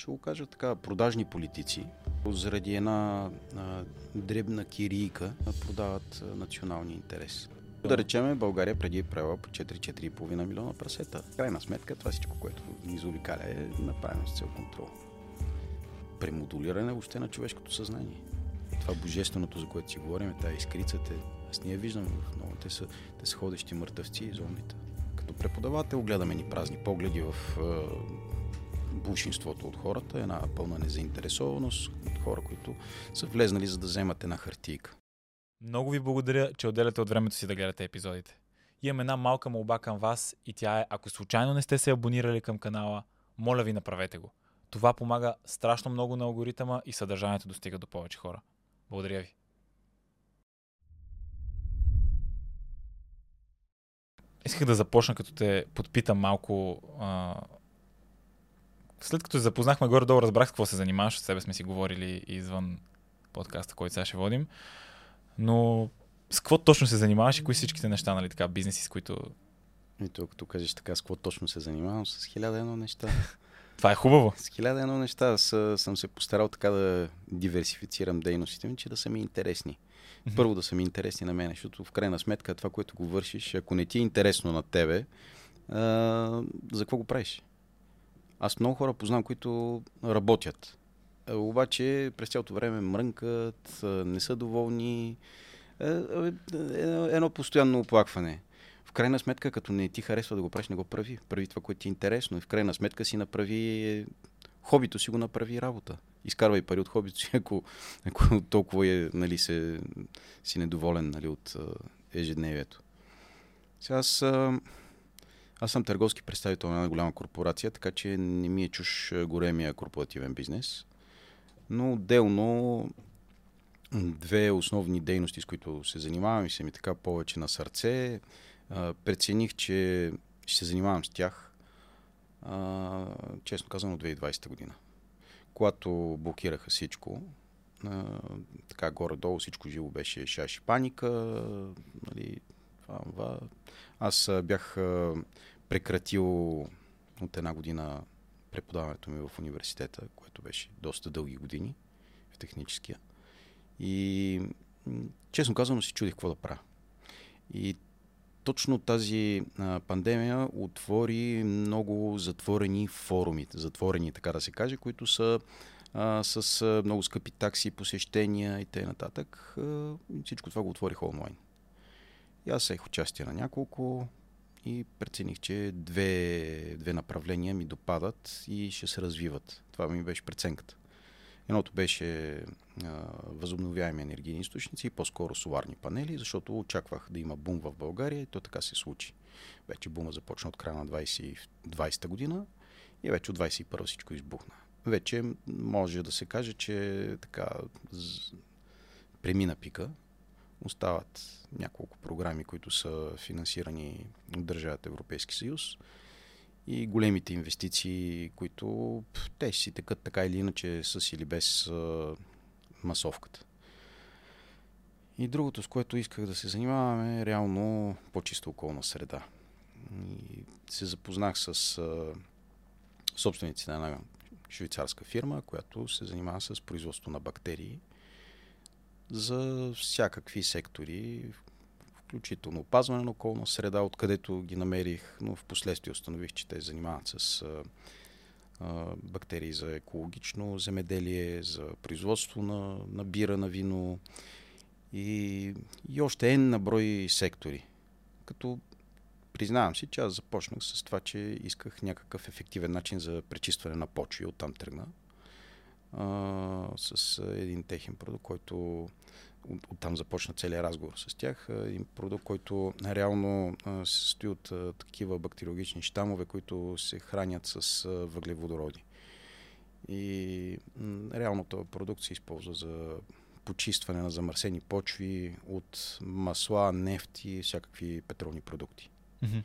ще го кажа така, продажни политици, заради една а, дребна кирийка продават националния интерес. Да речеме, България преди е правила по 4-4,5 милиона прасета. Крайна сметка, това всичко, което ни заобикаля е направено с цел контрол. Премодулиране въобще на човешкото съзнание. Това божественото, за което си говорим, тази искрицата, аз ние виждам в много. Те са, те са ходещи мъртъвци и зомбите. Като преподавател гледаме ни празни погледи в бушинството от хората, една пълна незаинтересованост хора, които са влезнали за да вземат една хартийка. Много ви благодаря, че отделяте от времето си да гледате епизодите. Имам една малка молба към вас и тя е, ако случайно не сте се абонирали към канала, моля ви направете го. Това помага страшно много на алгоритъма и съдържанието достига до повече хора. Благодаря ви. Исках да започна, като те подпитам малко. А... След като се запознахме горе-долу, разбрах с какво се занимаваш. С себе сме си говорили извън подкаста, който сега ще водим. Но с какво точно се занимаваш и кои всичките неща, нали така, бизнеси, с които... И тук, като кажеш така, с какво точно се занимавам, с хиляда едно неща. Това е хубаво. С хиляда едно неща с, съм се постарал така да диверсифицирам дейностите ми, че да са ми интересни. Mm-hmm. Първо да са ми интересни на мен, защото в крайна сметка това, което го вършиш, ако не ти е интересно на тебе, а, за какво го правиш? Аз много хора познавам, които работят. А, обаче през цялото време мрънкат, не са доволни. Едно постоянно оплакване. В крайна сметка, като не ти харесва да го правиш, не го прави. Прави това, което ти е интересно. И в крайна сметка си направи хобито си го направи работа. Изкарвай пари от хобито си, ако, ако толкова е, нали, се, си недоволен нали, от ежедневието. Сега аз, аз съм търговски представител на една голяма корпорация, така че не ми е чуш големия корпоративен бизнес. Но отделно две основни дейности, с които се занимавам и са ми така повече на сърце, прецених, че ще се занимавам с тях честно казано, 2020 година. Когато блокираха всичко, така горе-долу всичко живо беше шаш и паника, нали, това, това. Аз бях прекратил от една година преподаването ми в университета, което беше доста дълги години в техническия. И честно казано си чудих какво да правя. И точно тази а, пандемия отвори много затворени форуми, затворени, така да се каже, които са а, с много скъпи такси, посещения и т.н. Всичко това го отворих онлайн. И аз сех участие на няколко и прецених, че две, две направления ми допадат и ще се развиват. Това ми беше преценката. Едното беше а, възобновяеми енергийни източници и по-скоро соларни панели, защото очаквах да има бум в България и то така се случи. Вече бума започна от края на 2020 година и вече от 2021 всичко избухна. Вече може да се каже, че така премина пика. Остават няколко програми, които са финансирани от държавата Европейски съюз и големите инвестиции, които те ще си текат така или иначе с или без масовката. И другото, с което исках да се занимавам е реално по-чиста околна среда. И се запознах с а, собствениците на една швейцарска фирма, която се занимава с производство на бактерии за всякакви сектори, включително опазване на околна среда, откъдето ги намерих, но в последствие установих, че те занимават с бактерии за екологично земеделие, за производство на, на бира, на вино и, и още един на брой сектори. Като признавам си, че аз започнах с това, че исках някакъв ефективен начин за пречистване на почви, оттам тръгна. А, с един техен продукт, който от, оттам започна целият разговор с тях. Един продукт, който реално се състои от такива бактериологични щамове, които се хранят с въглеводороди. И реално този продукт се използва за почистване на замърсени почви от масла, нефт и всякакви петролни продукти. Mm-hmm.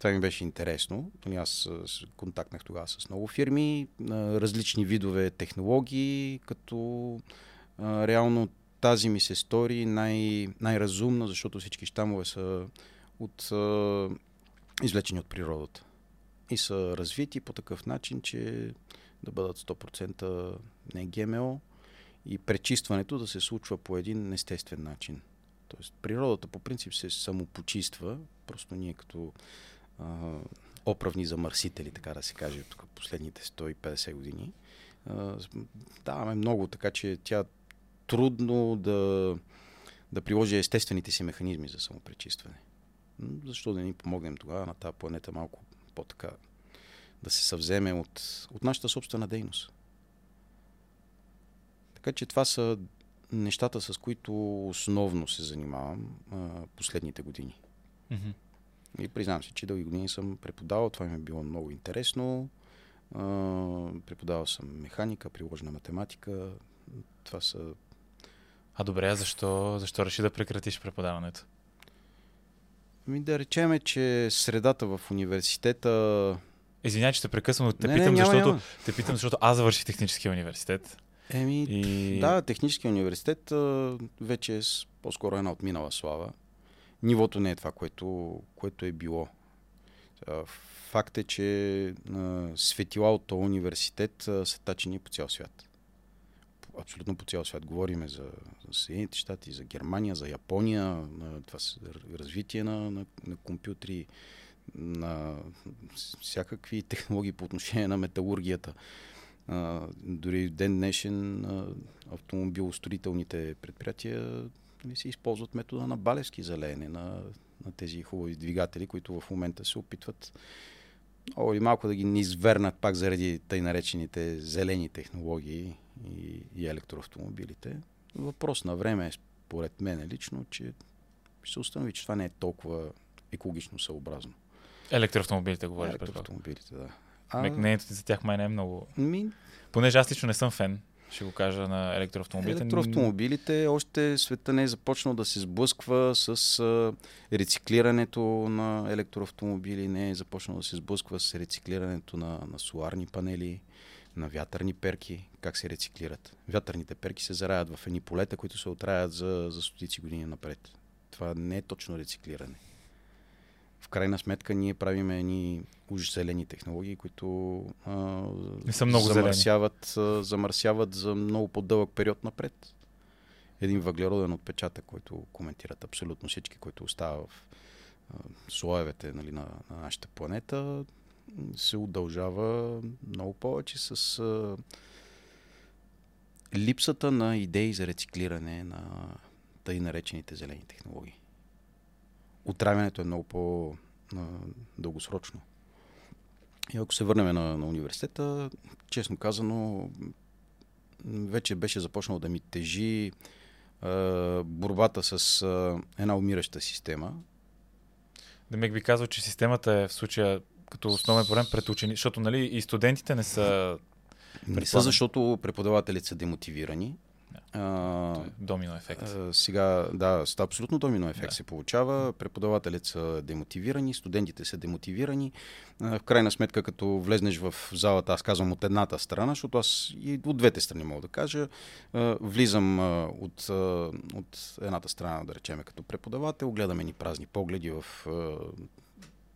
Това ми беше интересно. Нали, аз контактнах тогава с много фирми, различни видове технологии, като реално тази ми се стори най- най-разумна, защото всички щамове са от, извлечени от природата. И са развити по такъв начин, че да бъдат 100% не ГМО и пречистването да се случва по един естествен начин. Тоест, природата по принцип се самопочиства, просто ние като оправни замърсители, така да се каже, тук последните 150 години, даваме много, така че тя трудно да, да приложи естествените си механизми за самопречистване. Защо да ни помогнем тогава на тази планета малко по-така да се съвземе от, от нашата собствена дейност? Така че това са нещата, с които основно се занимавам последните години. Мгм. И признавам си, че дълги години съм преподавал, това ми е било много интересно. А, преподавал съм механика, приложена математика. Това са... А добре, а защо, защо реши да прекратиш преподаването? Ми да речеме, че средата в университета... Извинявай, че те прекъсвам, но те Не, питам, не, няма, защото, няма. те питам, защото аз завърших техническия университет. Еми, И... да, техническия университет вече е по-скоро една отминала слава. Нивото не е това, което, което е било. Факт е, че светила от този университет са тачени по цял свят. Абсолютно по цял свят. Говориме за, за Съединените щати, за Германия, за Япония, на това развитие на, на, на компютри, на всякакви технологии по отношение на металургията. А, дори ден днешен автомобилостроителните предприятия нали, се използват метода на балевски за леене на, на тези хубави двигатели, които в момента се опитват много или малко да ги ни извернат пак заради тъй наречените зелени технологии и, и електроавтомобилите. Въпрос на време е, според мен лично, че ще се установи, че това не е толкова екологично съобразно. Електроавтомобилите говориш. Електроавтомобилите, да. А... Мнението ти за тях май не е много. ми, Понеже аз лично не съм фен, ще го кажа на електроавтомобилите. Електроавтомобилите, още света не е започнал да се сблъсква с рециклирането на електроавтомобили, не е започнал да се сблъсква с рециклирането на, на соларни панели, на вятърни перки. Как се рециклират? Вятърните перки се зараят в едни полета, които се отраят за, за стотици години напред. Това не е точно рециклиране. В крайна сметка ние правиме едни уж зелени технологии, които а, Не са много замърсяват, а, замърсяват за много по-дълъг период напред. Един въглероден отпечатък, който коментират абсолютно всички, който остава в а, слоевете нали, на, на нашата планета, се удължава много повече с а, липсата на идеи за рециклиране на тъй наречените зелени технологии. Отравянето е много по-дългосрочно. И ако се върнем на, на университета, честно казано, вече беше започнал да ми тежи а, борбата с а, една умираща система. Демек би казал, че системата е в случая като основен проблем пред учени, защото нали, и студентите не са Не са, защото преподавателите са демотивирани. А, домино ефект. А, сега, да, абсолютно домино ефект Да. се получава. Преподавателите са демотивирани, студентите са демотивирани. А, в крайна сметка, като влезнеш в залата, аз казвам от едната страна, защото аз и от двете страни мога да кажа, а, влизам а, от, а, от едната страна, да речеме, като преподавател, гледаме ни празни погледи в а,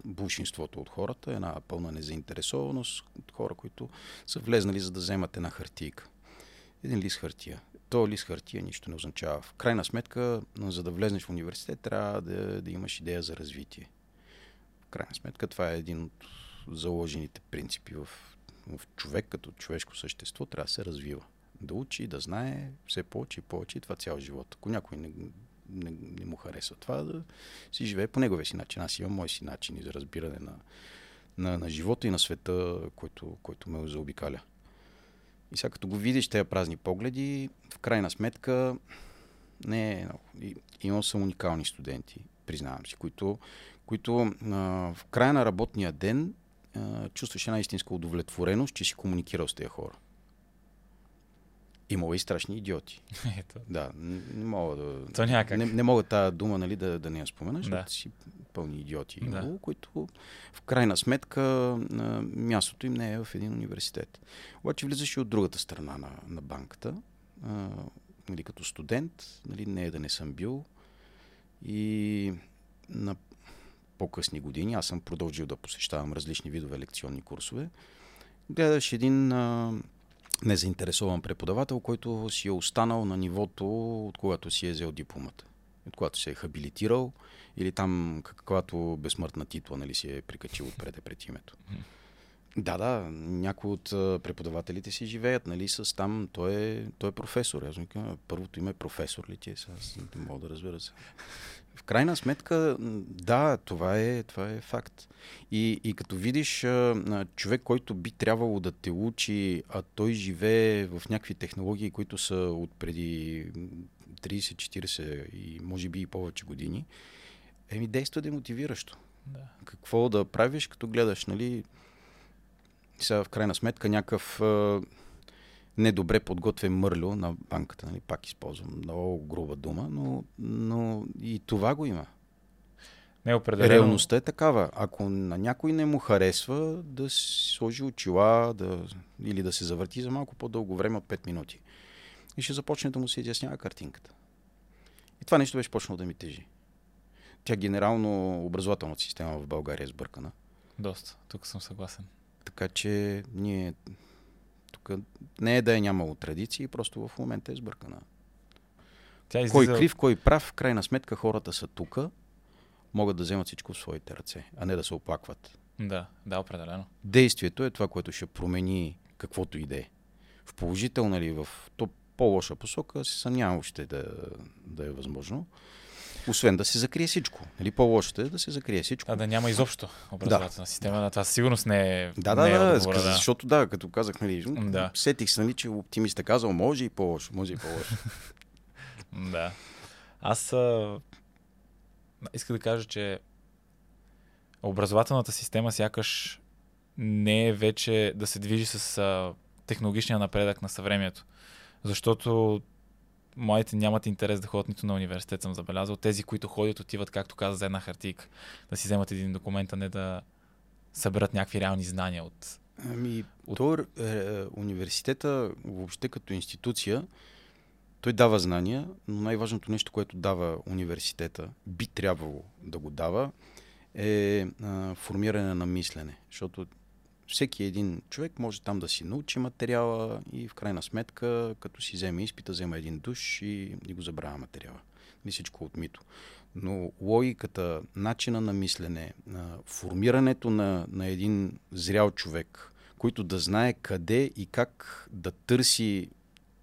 бушинството от хората, една пълна незаинтересованост от хора, които са влезнали за да вземат една хартийка. Един лист хартия. То лист хартия нищо не означава. В крайна сметка, за да влезнеш в университет, трябва да, да имаш идея за развитие. В крайна сметка, това е един от заложените принципи в, в човек като човешко същество. Трябва да се развива. Да учи, да знае все повече и повече и това цял живот. Ако някой не, не, не му харесва това, да си живее по неговия си начин. Аз имам мой си начин за разбиране на, на, на живота и на света, който, който ме заобикаля. И сега като го видиш тези празни погледи, в крайна сметка не е много. Имал съм уникални студенти, признавам си, които, които а, в края на работния ден а, чувстваш една истинска удовлетвореност, че си комуникирал с тези хора. Имало и страшни идиоти. Ето. Да, не мога да... То няма как. Не, не мога тази дума нали, да, да не я спомена, защото Да. си пълни идиоти, Да. имало, които в крайна сметка а, мястото им не е в един университет. Обаче влизаш и от другата страна на, на банката, а, нали, като студент, нали, не е да не съм бил. И на по-късни години аз съм продължил да посещавам различни видове лекционни курсове, гледаш един а, незаинтересован преподавател, който си е останал на нивото, от когато си е взел дипломата. От когато се е хабилитирал или там каквато безсмъртна титла нали, си е прикачил отпред пред името. Да, да, някои от преподавателите си живеят, нали, с там, той е, той е професор. Аз казвам, първото име е професор ли ти е? Аз не мога да разбера се. В крайна сметка, да, това е, това е факт. И, и като видиш а, човек, който би трябвало да те учи, а той живее в някакви технологии, които са от преди 30-40 и може би и повече години, еми действа демотивиращо. Да. Какво да правиш, като гледаш, нали, сега в крайна сметка някакъв недобре подготвен мърлю на банката, нали? пак използвам много груба дума, но, но и това го има. Не определено. Реалността е такава. Ако на някой не му харесва, да сложи очила да, или да се завърти за малко по-дълго време от 5 минути. И ще започне да му се изяснява картинката. И това нещо беше почнало да ми тежи. Тя генерално образователната система в България е сбъркана. Доста. Тук съм съгласен. Така че ние тук не е да е нямало традиции, просто в момента е сбъркана. Тя излиза... Кой крив, кой прав, в крайна сметка хората са тук, могат да вземат всичко в своите ръце, а не да се оплакват. Да, да, определено. Действието е това, което ще промени каквото и да е. В положителна или в то по-лоша посока, се съмнявам още да, да е възможно. Освен да се закрие всичко. Нали, по-лошото е да се закрие всичко. А да няма изобщо образователна да. система. На това сигурност не е. Да, да, не е да, отговора, да. Защото да, като казах, нали, да. сетих се, нали, че оптимист е казал, може и по-лошо, може и по-лошо. да. Аз а... иска да кажа, че образователната система сякаш не е вече да се движи с а, технологичния напредък на съвремието. Защото младите нямат интерес да ходят нито на университет, съм забелязал. Тези, които ходят, отиват, както каза, за една хартийка, да си вземат един документ, а не да съберат някакви реални знания от... Ами, от... то, е, университета въобще като институция, той дава знания, но най-важното нещо, което дава университета, би трябвало да го дава, е а, формиране на мислене. Защото всеки един човек може там да си научи материала и в крайна сметка, като си вземе изпита, взема един душ и, и го забравя материала. И всичко от мито. Но логиката, начина на мислене, на формирането на, на един зрял човек, който да знае къде и как да търси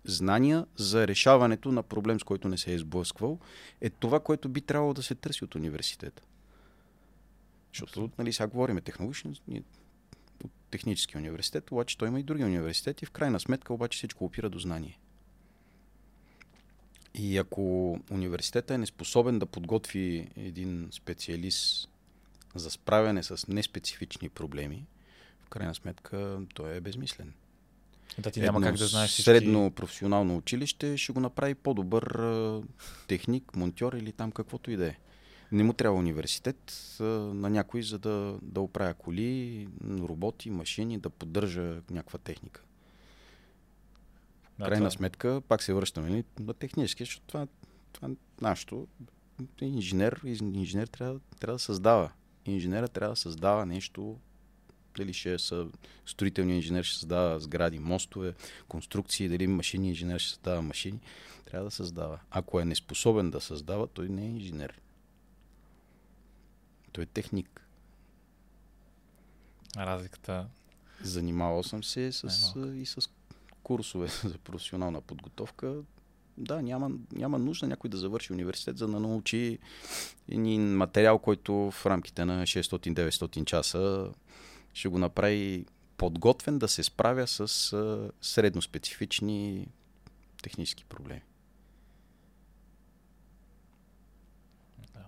знания за решаването на проблем, с който не се е сблъсквал, е това, което би трябвало да се търси от университета. Защото, нали, сега говорим технологично, от технически университет, обаче той има и други университети. В крайна сметка обаче всичко опира до знание. И ако университета е неспособен да подготви един специалист за справяне с неспецифични проблеми, в крайна сметка той е безмислен. Да, ти няма Едно как да знаеш всички... Средно професионално училище ще го направи по-добър техник, монтьор или там каквото и да е. Не му трябва университет а, на някой, за да, да оправя коли, роботи, машини, да поддържа някаква техника. В крайна това... сметка, пак се връщаме нали, на технически, защото това, това е нашето. Инженер, инженер трябва, трябва да създава. Инженера трябва да създава нещо, дали ще са строителният инженер ще създава сгради, мостове, конструкции, дали машини инженер ще създава машини, трябва да създава. Ако е неспособен да създава, той не е инженер. Той е техник. Разликата. Занимавал съм се с, и с курсове за професионална подготовка. Да, няма, няма нужда някой да завърши университет, за да научи един материал, който в рамките на 600-900 часа ще го направи подготвен да се справя с средноспецифични технически проблеми. Да.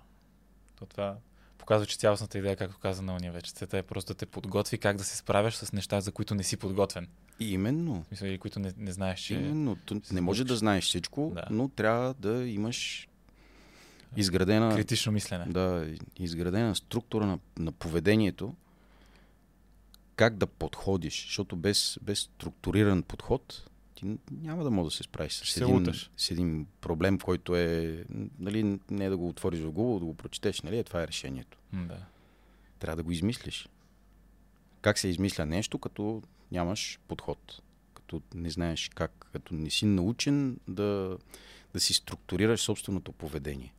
То това показва, че цялостната идея, както каза на университета, е просто да те подготви как да се справяш с неща, за които не си подготвен. Именно. Мисля, и които не, не знаеш, че... Именно. Не може да знаеш всичко, да. но трябва да имаш изградена... Критично мислене. Да, изградена структура на, на поведението, как да подходиш, защото без, без структуриран подход ти няма да можеш да се справиш с един, с един проблем, който е, нали, не е да го отвориш в Google, да го прочетеш, нали, е, това е решението. Да. Трябва да го измислиш. Как се измисля нещо, като нямаш подход. Като не знаеш как, като не си научен да, да си структурираш собственото поведение.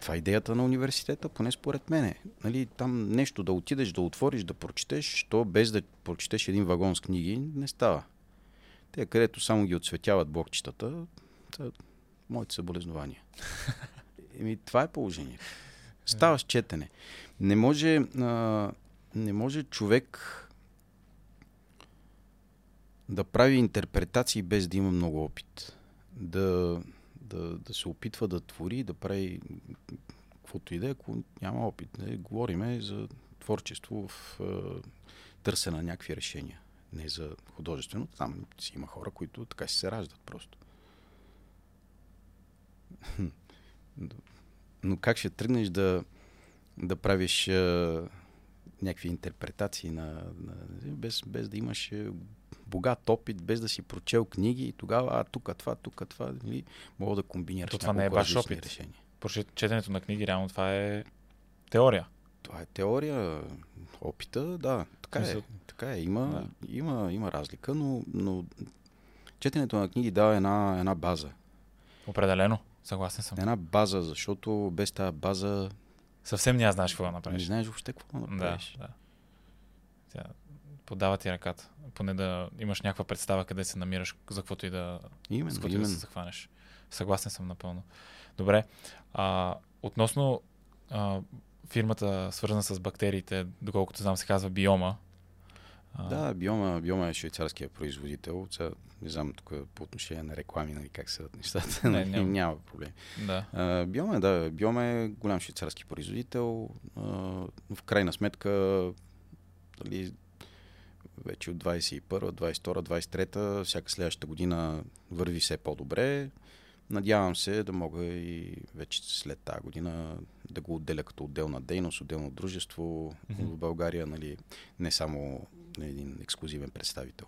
Това е идеята на университета, поне според мене. Нали, там нещо да отидеш, да отвориш, да прочетеш, то без да прочетеш един вагон с книги не става. Те, където само ги отсветяват блокчетата, са моите съболезнования. Еми, това е положението. Става с четене. Не може, а, не може човек да прави интерпретации без да има много опит. Да, да, да се опитва да твори, да прави каквото и да е, ако няма опит. Не, говориме за творчество в е, търсене на някакви решения. Не за художествено. Там си има хора, които така си се раждат просто. Но как ще тръгнеш да, да правиш е, някакви интерпретации на, на, без, без да имаш богат опит, без да си прочел книги и тогава, а тук това, тук това, нали, мога да комбинираш. То това не е ваш опит. Решения. Четенето на книги, реално това е теория. Това е теория, опита, да, така е. Така е. Има, да. има, има разлика, но, но четенето на книги дава една, една база. Определено, съгласен съм. Една база, защото без тази база... Съвсем няма знаеш какво да направиш. Не знаеш въобще какво да направиш. Да, да. Тя подава ти ръката. Поне да имаш някаква представа къде се намираш, за каквото и да, именно, за каквото именно. да се захванеш. Съгласен съм напълно. Добре. А, относно а, фирмата, свързана с бактериите, доколкото знам се казва Биома. Да, Биома, Биома е швейцарския производител. Сега, не знам тук по отношение на реклами, нали, как се нещата. Не, няма. няма проблем. Да. А, Биома, да, Биома е голям швейцарски производител. А, в крайна сметка, дали, вече от 21, 22, 23, всяка следващата година върви все по-добре. Надявам се да мога и вече след тази година да го отделя като отделна дейност, отделно дружество mm-hmm. в България, нали, не само един ексклюзивен представител.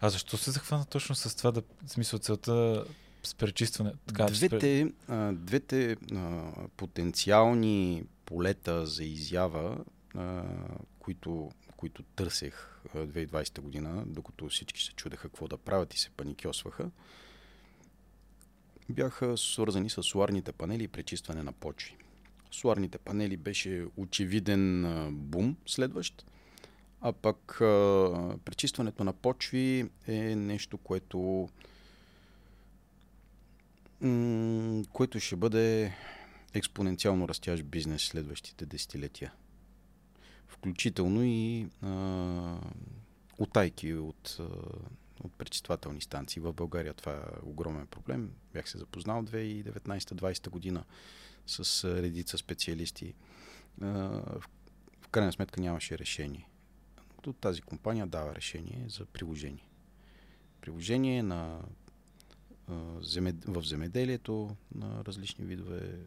А защо се захвана точно с това да, смисъл целта с пречистване? Така, двете, а, двете а, потенциални полета за изява, а, които, които търсех 2020 година, докато всички се чудеха какво да правят и се паникьосваха, бяха свързани с соларните панели и пречистване на почви. Соларните панели беше очевиден бум следващ, а пък пречистването на почви е нещо, което което ще бъде експоненциално растящ бизнес следващите десетилетия. Включително и а, отайки от а, от пречиствателни станции. В България това е огромен проблем. Бях се запознал 2019-2020 година с редица специалисти. В крайна сметка нямаше решение. Но тази компания дава решение за приложение. Приложение на, в земеделието на различни видове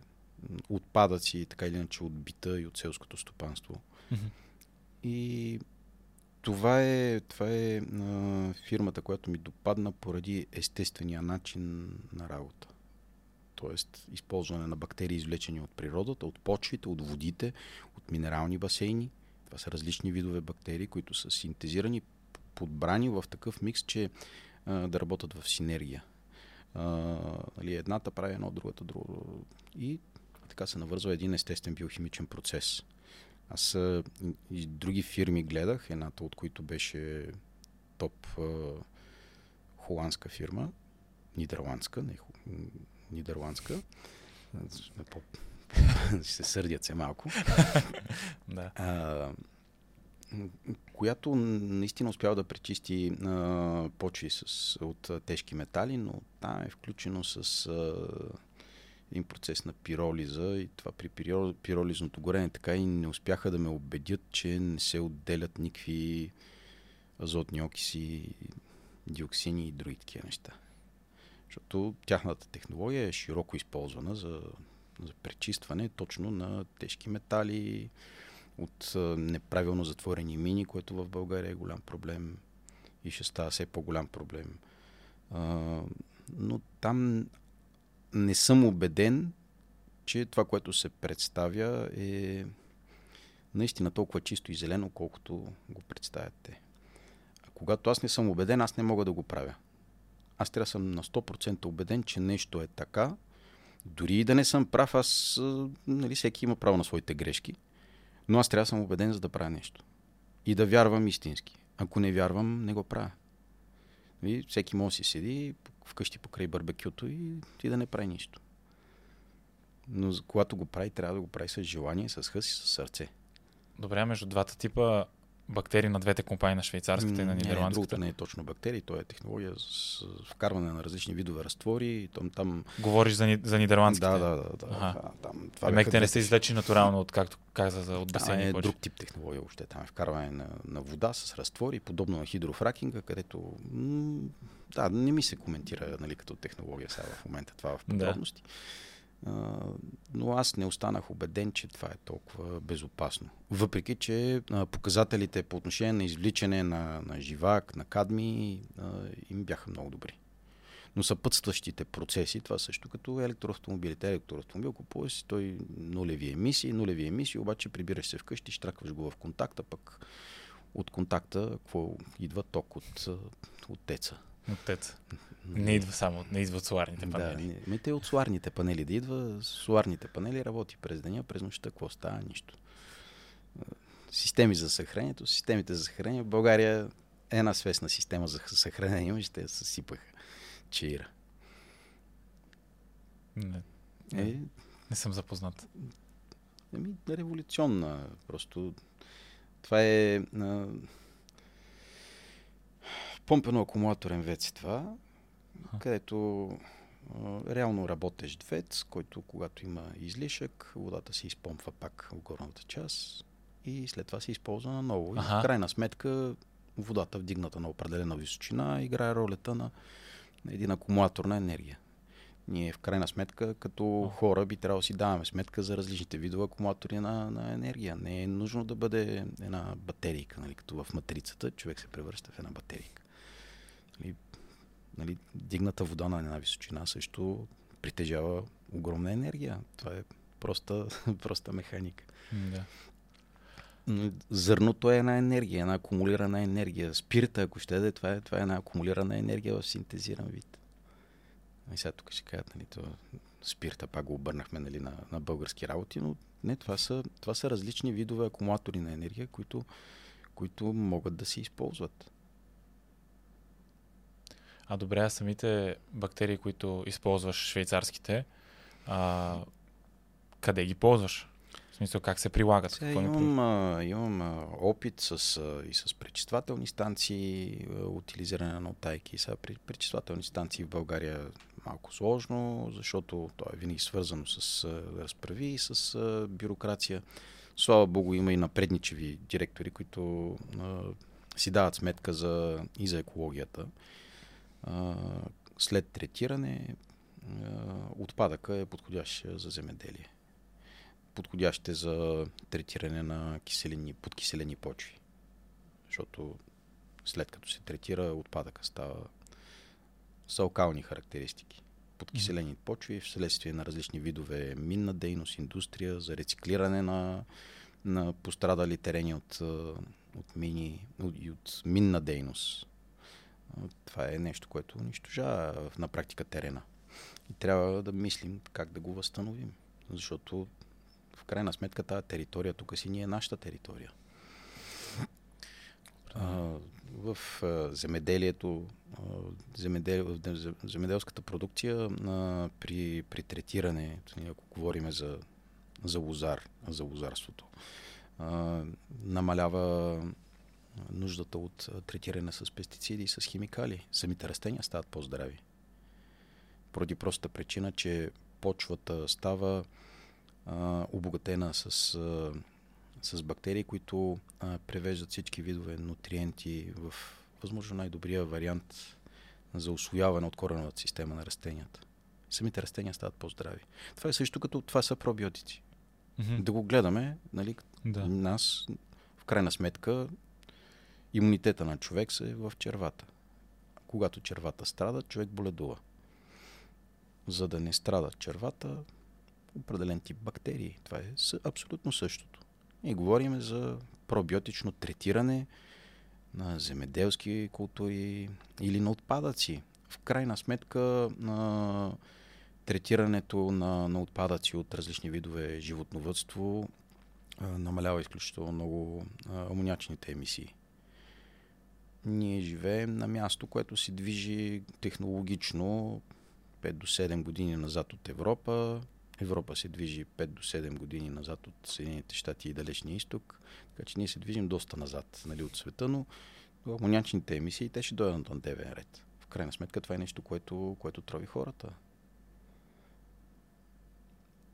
отпадъци, така или иначе от бита и от селското стопанство. Mm-hmm. И това е, това е а, фирмата, която ми допадна поради естествения начин на работа. Тоест, използване на бактерии, извлечени от природата, от почвите, от водите, от минерални басейни. Това са различни видове бактерии, които са синтезирани, подбрани в такъв микс, че а, да работят в синергия. А, нали, едната прави едно, другата друго. И така се навързва един естествен биохимичен процес. Аз и други фирми гледах, едната от които беше топ а, холандска фирма, нидерландска, не нидерландска. се сърдят се малко. да. а, която наистина успява да пречисти а, почви с, от а, тежки метали, но там е включено с а, един процес на пиролиза и това при пиролизното горене така и не успяха да ме убедят, че не се отделят никакви азотни окиси, диоксини и други такива неща. Защото тяхната технология е широко използвана за, за пречистване точно на тежки метали, от неправилно затворени мини, което в България е голям проблем и ще става все по-голям проблем. А, но там не съм убеден, че това, което се представя е наистина толкова чисто и зелено, колкото го представят те. А когато аз не съм убеден, аз не мога да го правя. Аз трябва да съм на 100% убеден, че нещо е така. Дори и да не съм прав, аз, нали, всеки има право на своите грешки. Но аз трябва да съм убеден, за да правя нещо. И да вярвам истински. Ако не вярвам, не го правя. И всеки може си седи вкъщи покрай барбекюто и, и да не прави нищо. Но когато го прави, трябва да го прави с желание, с хъс и с сърце. Добре, между двата типа бактерии на двете компании, на швейцарската и на нидерландската? Не, другото не е точно бактерии, то е технология с вкарване на различни видове разтвори. Там, там... Говориш за, за нидерландските? Да, да, да. да, ага. там, това Емек те не се извлечи натурално, от както каза, от басейни. Това е друг тип технология въобще. Там е вкарване на, на вода с разтвори, подобно на хидрофракинга, където м- да, не ми се коментира нали, като технология сега в момента това в подробности. Да но аз не останах убеден, че това е толкова безопасно. Въпреки, че показателите по отношение на извличане на, на живак, на кадми, им бяха много добри. Но съпътстващите процеси, това също като електроавтомобилите. Електроавтомобил купуваш си той нулеви емисии, нулеви емисии, обаче прибираш се вкъщи, штракваш го в контакта, пък от контакта какво идва ток от, от теца. От. Не идва само, не идва от соларните панели. Да, не, те от соларните панели да идва. Соларните панели работи през деня, през нощта, какво става? Нищо. Системи за съхранението, системите за съхранение. В България е една свестна система за съхранение, ще я съсипаха. Чира. Не, не, е, не съм запознат. Еми, революционна. Просто това е а, помпено-акумулаторен вец това, където а, реално работещ вец, който когато има излишък, водата се изпомпва пак в горната част и след това се използва на ново. И в крайна сметка водата, вдигната на определена височина, играе ролята на, на един акумулатор на енергия. Ние в крайна сметка като хора би трябвало да си даваме сметка за различните видове акумулатори на, на енергия. Не е нужно да бъде една батерийка, нали, като в матрицата човек се превръща в една батерийка. Нали, нали, дигната вода на една височина също притежава огромна енергия. Това е проста, проста механика. Да. Зърното е една енергия, една акумулирана енергия. Спирта, ако ще да, това е, това е една акумулирана енергия в синтезиран вид. И сега тук ще кажат, нали, това, спирта, пак го обърнахме нали, на, на български работи, но не, това са, това са различни видове акумулатори на енергия, които, които могат да се използват. А добре, а самите бактерии, които използваш швейцарските, а, къде ги ползваш? В смисъл, как се прилагат? Сега имам, а, имам а, опит с, а, и с пречиствателни станции, а, утилизиране на отайки. Сега при, пречиствателни станции в България малко сложно, защото то е винаги свързано с а, разправи и с а, бюрокрация. Слава Богу, има и напредничеви директори, които а, си дават сметка за, и за екологията след третиране отпадъка е подходящ за земеделие. Подходящ е за третиране на киселени, подкиселени почви. Защото след като се третира, отпадъка става с алкални характеристики. Подкиселени почви вследствие на различни видове минна дейност, индустрия, за рециклиране на, на пострадали терени от, от мини и от минна дейност това е нещо, което унищожава на практика терена. И трябва да мислим как да го възстановим. Защото в крайна сметка тази територия тук си ни е нашата територия. А, в а, земеделието, а, земедел, в земеделската продукция а, при, при третиране, ако говорим за, за лозар, за лозарството, а, намалява нуждата от третиране с пестициди и с химикали. Самите растения стават по-здрави. Поради простата причина, че почвата става а, обогатена с, а, с бактерии, които а, превеждат всички видове нутриенти в възможно най-добрия вариант за освояване от кореновата система на растенията. Самите растения стават по-здрави. Това е също като това са пробиотици. Mm-hmm. Да го гледаме, нали, да. нас, в крайна сметка, имунитета на човек се е в червата. Когато червата страдат, човек боледува. За да не страдат червата, определен тип бактерии. Това е абсолютно същото. И говорим за пробиотично третиране на земеделски култури или на отпадъци. В крайна сметка на третирането на, на отпадъци от различни видове животновътство намалява изключително много амонячните емисии. Ние живеем на място, което се движи технологично 5 до 7 години назад от Европа. Европа се движи 5 до 7 години назад от Съединените щати и Далечния изток. Така че ние се движим доста назад нали, от света, но амонячните емисии те ще дойдат на дневен ред. В крайна сметка това е нещо, което, което трови хората.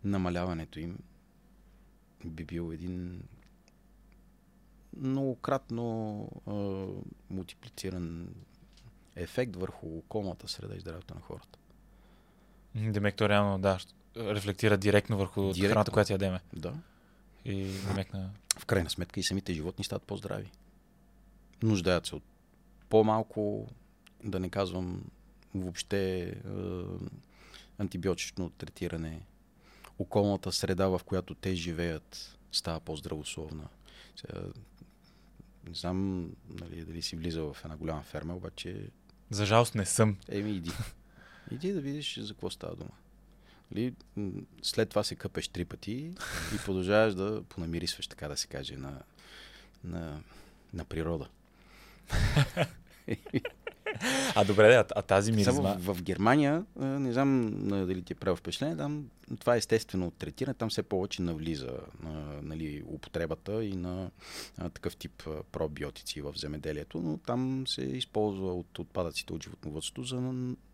Намаляването им би бил един многократно а, мултиплициран ефект върху околната среда и здравето на хората. Демек, то реално, да, рефлектира директно върху директно. храната, която ядеме. Да. И демек на... В крайна сметка и самите животни стават по-здрави. Нуждаят се от по-малко, да не казвам въобще е, антибиотично третиране. Околната среда, в която те живеят, става по-здравословна. Не знам нали, дали си влизал в една голяма ферма, обаче... За жалост не съм. Еми, иди. Иди да видиш за какво става дума. Нали, след това се къпеш три пъти и продължаваш да понамирисваш, така да се каже, на, на, на природа. А добре, а, а тази миризма? Само в, в Германия, не знам дали ти е правил впечатление, там това е естествено третиране, там все повече навлиза на, нали, употребата и на а, такъв тип пробиотици в земеделието, но там се използва от отпадъците от животновътството за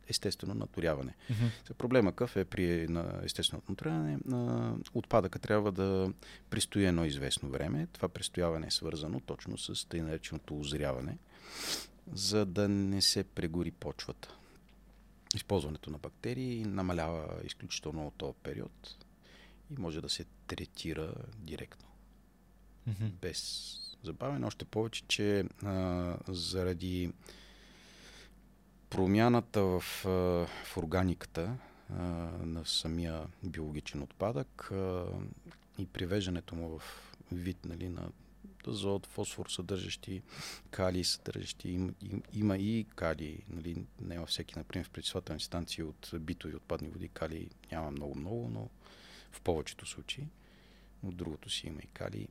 естествено наторяване. Mm-hmm. Проблема какъв е при на естественото наторяване? На отпадъка трябва да пристои едно известно време. Това престояване е свързано точно с тъй нареченото озряване за да не се прегори почвата. Използването на бактерии намалява изключително от този период и може да се третира директно. Mm-hmm. Без забавяне. Още повече, че а, заради промяната в, а, в органиката а, на самия биологичен отпадък а, и привеждането му в вид нали, на азот, фосфор съдържащи, калий съдържащи. Им, има и калий, нали, не във всеки, например, в пречиствателни станции от битови отпадни води калий няма много-много, но в повечето случаи. От другото си има и калий.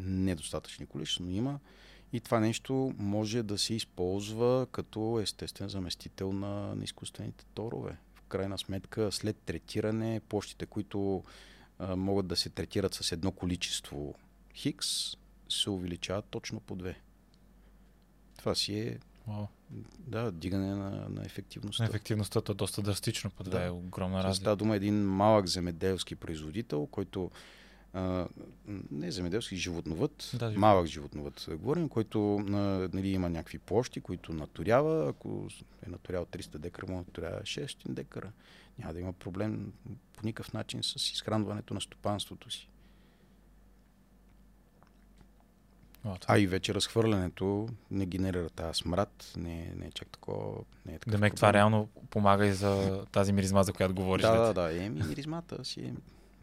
Недостатъчни количества, но има. И това нещо може да се използва като естествен заместител на, на изкуствените торове. В крайна сметка, след третиране, площите, които а, могат да се третират с едно количество Хикс се увеличават точно по две. Това си е wow. да, дигане на, на ефективността. На ефективността е доста драстично по две, да. е огромна разлика. Става дума един малък земеделски производител, който а, не земеделски, животновът, да, малък животновът говорим, който а, нали, има някакви площи, които наторява. Ако е наторял 300 декара, му наторява 600 декара. Няма да има проблем по никакъв начин с изхранването на стопанството си. А и вече разхвърлянето не генерира тази смрад, не, не е чак такова. Не е Демек, това реално помага и за тази миризма, за която говориш. Да, да, да. Еми, миризмата си е,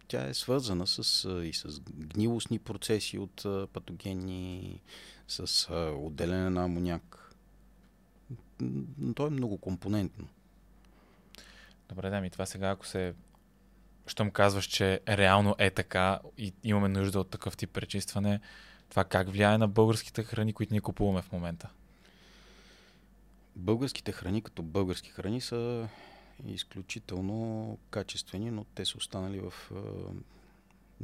тя е свързана с, и с гнилостни процеси от патогени, с отделяне на амоняк. То е много компонентно. Добре, да ми това сега, ако се щом казваш, че реално е така и имаме нужда от такъв тип пречистване, това как влияе на българските храни, които ние купуваме в момента? Българските храни като български храни са изключително качествени, но те са останали в е,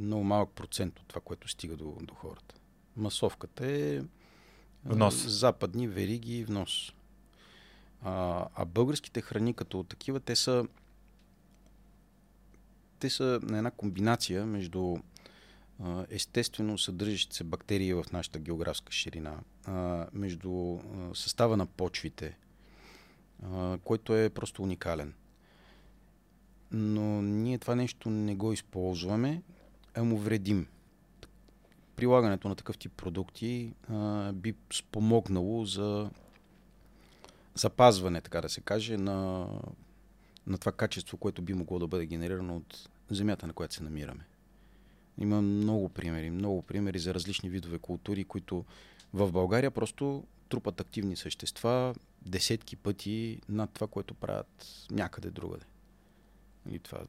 много малък процент от това, което стига до, до хората. Масовката е внос. западни вериги внос. А, а българските храни като такива, те са те са на една комбинация между естествено съдържащи се бактерии в нашата географска ширина, между състава на почвите, който е просто уникален. Но ние това нещо не го използваме, а му вредим. Прилагането на такъв тип продукти би спомогнало за запазване, така да се каже, на, на това качество, което би могло да бъде генерирано от земята, на която се намираме. Има много примери, много примери за различни видове култури, които в България просто трупат активни същества десетки пъти над това, което правят някъде другаде. И това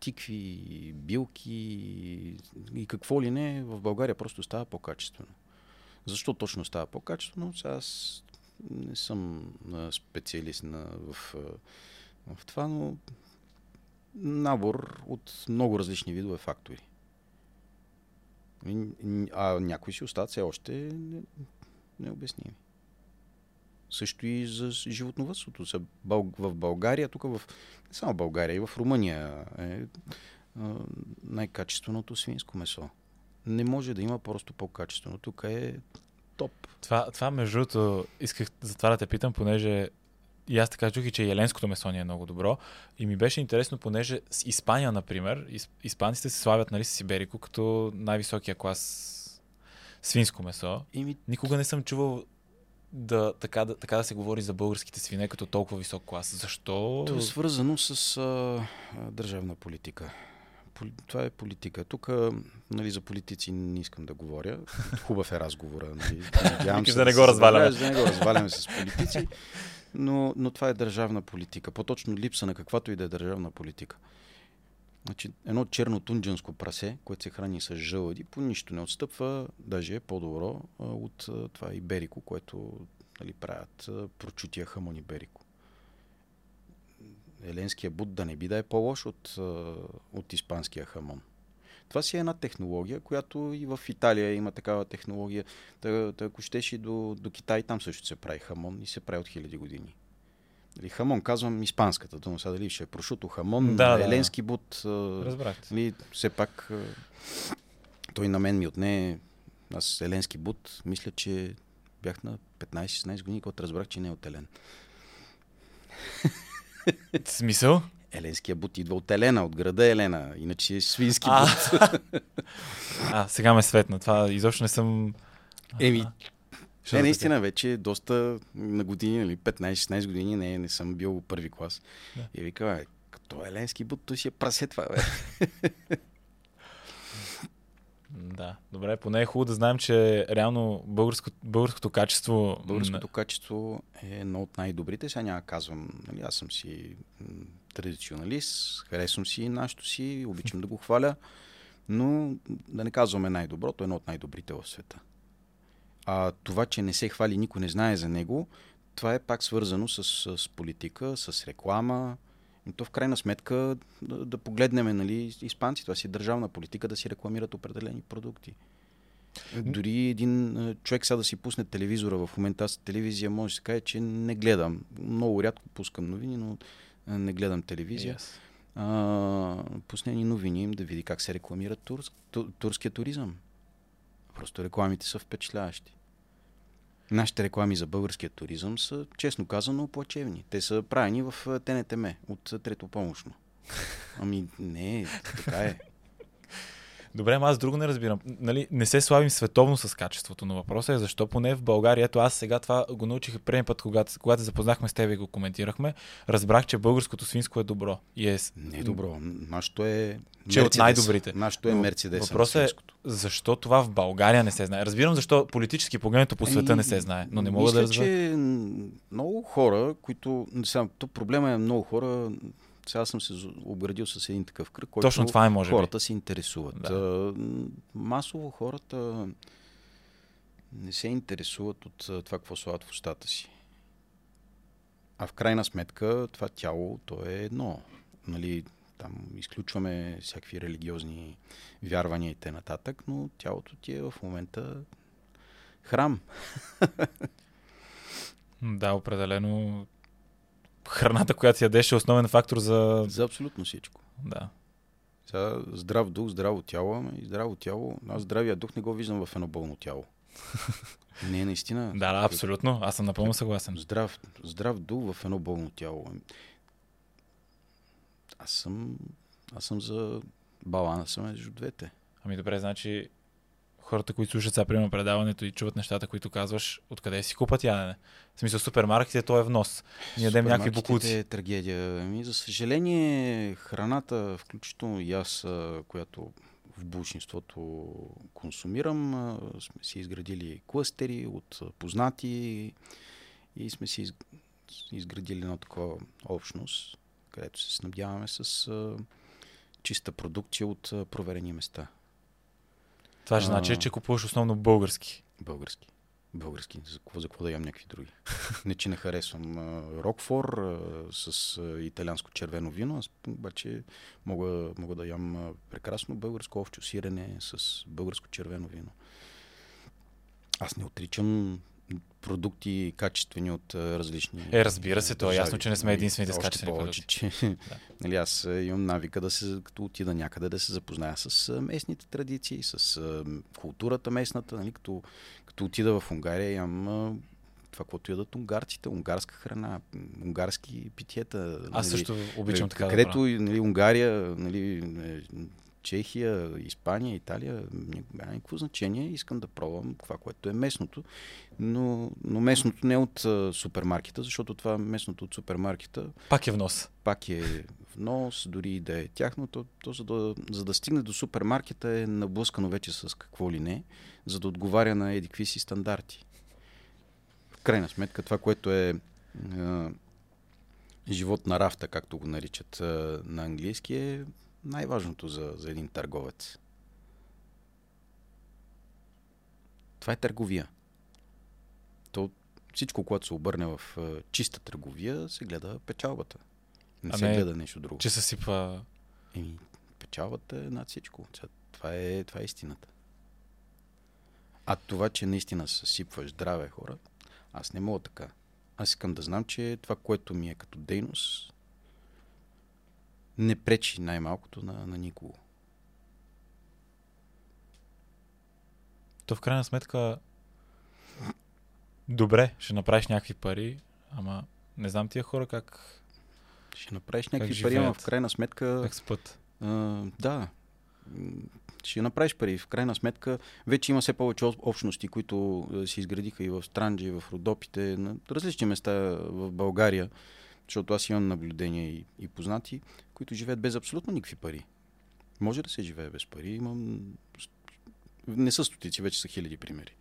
тикви, билки и какво ли не, в България просто става по-качествено. Защо точно става по-качествено? Аз не съм специалист на, в, в това, но набор от много различни видове фактори. А някои си остават все още необясними. Също и за животновътството. В България, тук в... Не само България, и в Румъния е най-качественото свинско месо. Не може да има просто по-качествено. Тук е топ. Това, това между другото, исках за това да те питам, понеже и аз така чух и, че еленското месо ни е много добро. И ми беше интересно, понеже с Испания, например, испанците се славят нали, с Иберико като най-високия клас свинско месо. ми... Никога не съм чувал да, така, да, така да се говори за българските свине като толкова висок клас. Защо? Това е свързано с а, държавна политика. Това е политика. Тук нали, за политици не искам да говоря. Хубав е разговора. Нали. Надявам се да, не го разваляме. Да не го разваляме с политици. Но, но това е държавна политика. По-точно липса на каквато и да е държавна политика. Значи, едно черно тунджанско прасе, което се храни с жълъди, по нищо не отстъпва, даже е по-добро а, от а, това иберико, което нали, правят а, прочутия хамон иберико. Еленския буд да не би да е по-лош от, от испанския хамон. Това си е една технология, която и в Италия има такава технология. Та, та ако щеш и до, до Китай, там също се прави хамон и се прави от хиляди години. Дали, хамон, казвам испанската дума, сега дали ще е прошуто хамон, да, еленски да. бут. Разбрахте. Нали, все пак той на мен ми отне, аз еленски бут, мисля, че бях на 15-16 години, когато разбрах, че не е от Елен. Смисъл? Еленския бут идва от Елена, от града Елена, иначе е свински а, бут. а, сега ме светна. Това изобщо не съм... Еми, е, наистина, вече доста на години, нали, 15-16 години, не, не съм бил първи клас. Да. И вика, е, като еленски бут, той си е прасе това, бе. Да, добре, поне е хубаво да знаем, че реално българско, българското качество... Българското качество е едно от най-добрите. Сега няма казвам, нали, аз съм си традиционалист, харесвам си нашето си, обичам да го хваля, но да не казваме най-доброто, е едно от най-добрите в света. А това, че не се хвали, никой не знае за него, това е пак свързано с, с политика, с реклама. И то в крайна сметка да, да погледнем нали, испанци, това си е държавна политика да си рекламират определени продукти. Дори един човек сега да си пусне телевизора в момента, аз телевизия може да се каже, че не гледам. Много рядко пускам новини, но не гледам телевизия. Yes. А, пусне ни новини им да види как се рекламира турск, турския туризъм. Просто рекламите са впечатляващи. Нашите реклами за българския туризъм са, честно казано, плачевни. Те са правени в ТНТМ от трето помощно. Ами не, така е. Добре, аз друго не разбирам. Нали, не се славим световно с качеството, но въпросът е защо поне в България. Ето аз сега това го научих предния път, когато, когато запознахме с теб и го коментирахме. Разбрах, че българското свинско е добро. И е... Не е добро. Нашето е. Че от най-добрите. Нашето е Мерцедес. Въпросът е защо това в България не се знае. Разбирам защо политически погледнато по света не се знае, но не мога мисля, да разбера. че много хора, които. Сега, проблема е много хора сега съм се обградил с един такъв кръг, който Точно това е, може хората би. се интересуват. Да. Масово хората не се интересуват от това, какво слагат в устата си. А в крайна сметка това тяло, то е едно. Нали, там изключваме всякакви религиозни вярвания и т.н. но тялото ти е в момента храм. Да, определено храната, която си ядеш, е основен фактор за... За абсолютно всичко. Да. Сега, здрав дух, здраво тяло, ами и здраво тяло. Аз здравия дух не го виждам в едно болно тяло. не, наистина. Да, да, абсолютно. Аз съм напълно съгласен. Здрав, здрав дух в едно болно тяло. Аз съм, аз съм за баланса между двете. Ами добре, значи хората, които слушат сега, примерно, предаването и чуват нещата, които казваш, откъде си купат ядене? В смисъл, супермаркетите, то е внос. Ние ядем някакви букуци. е трагедия. Ами, за съжаление, храната, включително и аз, която в большинството консумирам, сме си изградили клъстери от познати и сме си из, изградили една такова общност, където се снабдяваме с чиста продукция от проверени места. Това ще значи, че купуваш основно български. Български. Български. За какво, за какво да ям някакви други? Не, че не харесвам Рокфор с а, италианско червено вино, аз обаче мога, мога да ям прекрасно българско овчо сирене с българско червено вино. Аз не отричам продукти качествени от различни. Е, разбира се, то е ясно, че не сме единствените с качествени повече, продукти. Че, нали, аз имам навика да се, като отида някъде, да се запозная с местните традиции, с културата местната. Нали, като, като отида в Унгария, ям а, това, което ядат унгарците, унгарска храна, унгарски питиета. Аз нали, също обичам е, така да Където правя. нали, Унгария, нали, е, Чехия, Испания, Италия, няма никакво значение. Искам да пробвам това, което е местното. Но, но местното не е от а, супермаркета, защото това местното от супермаркета Пак е внос. пак е внос, дори и да е тяхно, то, то за, да, за да стигне до супермаркета е наблъскано вече с какво ли не, за да отговаря на едикви си стандарти. В крайна сметка това, което е а, живот на рафта, както го наричат на английски, е най-важното за, за един търговец. Това е търговия. То всичко, което се обърне в а, чиста търговия, се гледа печалбата. Не А се не, гледа нещо друго. Че съсипва... Еми, печалбата е над всичко. Това е, това е истината. А това, че наистина съсипваш здраве хора, аз не мога така. Аз искам да знам, че това, което ми е като дейност, не пречи най-малкото на, на никого. То в крайна сметка... Добре, ще направиш някакви пари, ама не знам тия хора как, Ще направиш някакви пари, ама в крайна сметка... как спът. А, да. Ще направиш пари. В крайна сметка, вече има все повече об- общности, които се изградиха и в Странджа, и в Родопите, на различни места в България, защото аз имам наблюдения и, и познати, които живеят без абсолютно никакви пари. Може да се живее без пари. Имам... Не са стотици, вече са хиляди примери.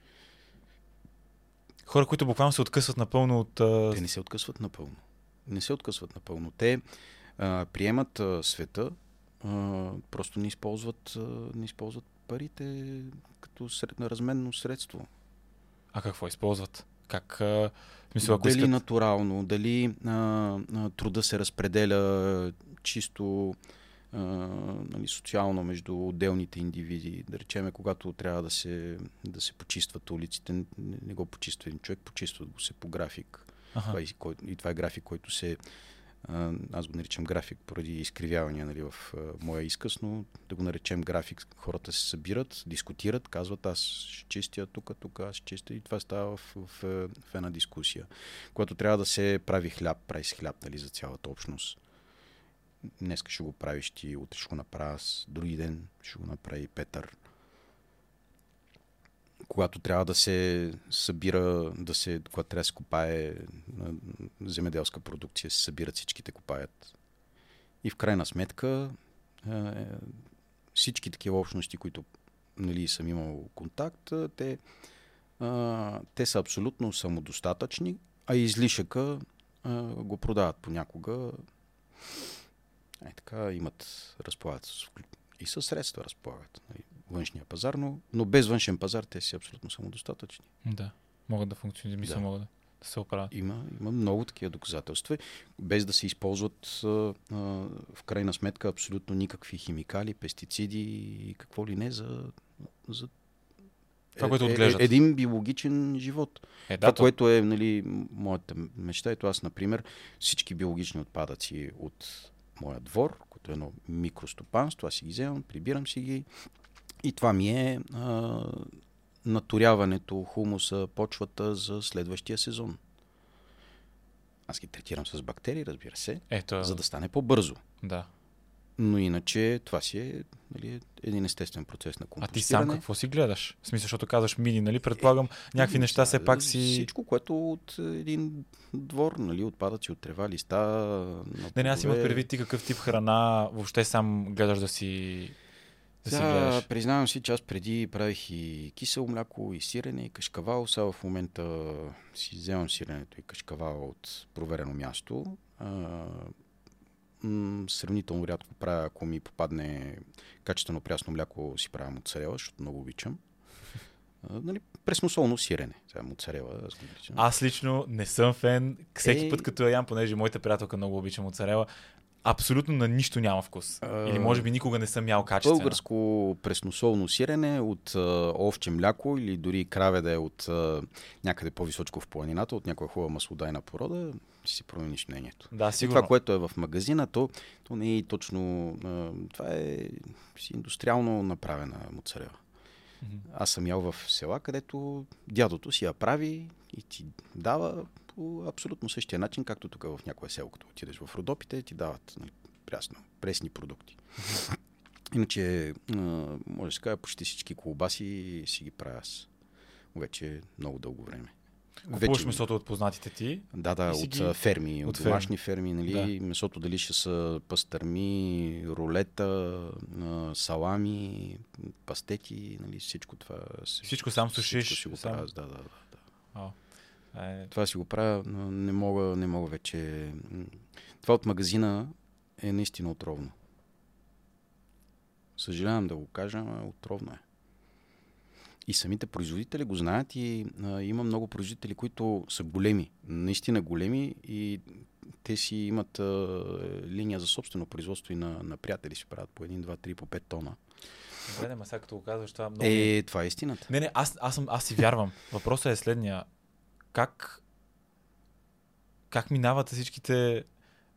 Хора, които буквално се откъсват напълно от... Те не се откъсват напълно. Не се откъсват напълно. Те а, приемат а, света, а, просто не използват, а, не използват парите като сред, разменно средство. А какво използват? Как... А... в Смисъл, дали искат... натурално, дали а, а, труда се разпределя чисто а, нали, социално между отделните индивиди. Да речеме, когато трябва да се, да се почистват улиците, не, не го почиства един човек, почистват го се по график. Аха. Това, е, кой- и това е график, който се. Аз го наричам график поради изкривявания нали, в моя изказ, но да го наречем график. Хората се събират, дискутират, казват аз ще чистя тук, тук, аз ще чистя и това става в, в, в, в една дискусия. Когато трябва да се прави хляб, прави се хляб нали, за цялата общност. Днес ще го правиш ти, утре ще го направя други ден ще го направи Петър когато трябва да се събира, да се, когато трябва да се копае земеделска продукция, се събират всичките копаят. И в крайна сметка е, всички такива общности, които нали, съм имал контакт, те, те са абсолютно самодостатъчни, а излишъка го продават понякога. Е, така имат, разполагат и със средства разполагат. Нали, външния пазар, но, но без външен пазар те си абсолютно самодостатъчни. Да. Могат да функционират, мисля, Да. могат да, да се оправят. Има, има много такива доказателства, без да се използват а, а, в крайна сметка абсолютно никакви химикали, пестициди и какво ли не за, за Това, което е, отглеждат. е, един биологичен живот. Е, Това, да, то... което е нали, моята мечта, ето аз, например, всички биологични отпадъци от моя двор, което е едно микростопанство, аз си ги вземам, прибирам си ги и това ми е а, наторяването, хумуса, почвата за следващия сезон. Аз ги третирам с бактерии, разбира се, Ето, за да стане по-бързо. да. Но иначе това си е нали, един естествен процес на А компостиране. ти сам какво си гледаш? В смисъл, защото казваш мини, нали? Предполагам, някакви Ами, неща все пак си... Всичко, което от един двор, нали, отпадъци от трева, листа. Не, не, аз имах предвид ти какъв тип храна въобще сам гледаш да си да Да, гледаш? признавам си, че аз преди правих и кисело мляко, и сирене, и кашкавал. Сега в момента си вземам сиренето и кашкавал от проверено място. А, м- сравнително рядко правя, ако ми попадне качествено прясно мляко, си правя моцарела, защото много обичам. А, нали, пресносолно сирене. Сега моцарела, аз. Аз лично не съм фен. Всеки Е. път, като я ям, понеже моята приятелка много обича моцарела, абсолютно на нищо няма вкус. А, Или може би никога не съм ял качествено. Българско пресносолно сирене от а, овче мляко или дори краве да е от а, някъде по-височко в планината, от някоя хубава маслодайна порода, ще си промениш мнението. Да, И сигурно. това, което е в магазина, то, то не е точно... А, това е индустриално направена моцарела. Аз съм ял в села, където дядото си я прави и ти дава по абсолютно същия начин, както тук в някое село, като отидеш в Родопите, ти дават нали, прясно, пресни продукти. Иначе, а, може да се каже, почти всички колбаси си ги правя аз. Вече много дълго време. Купуваш месото от познатите ти. Да, да, от ги- ферми, от от, ферми. домашни ферми, нали? Месото дали ще са пастърми, рулета, а, салами, пастети, нали? Всичко това. си- Всичко сам сушиш, Всичко си го сам- правя, аз, да, да, да. Е, Това си го правя, но не мога, не мога вече. Това от магазина е наистина отровно. Съжалявам да го кажа, но отровно е. И самите производители го знаят и а, има много производители, които са големи, наистина големи и те си имат а, линия за собствено производство и на, на приятели си правят по 1, 2, 3, по 5 тона. Добре, ма сега като го казваш, това много... ми- Е, това е истината. Не, не, аз, аз, съм, аз си вярвам. Въпросът е следния. Как, как минават всичките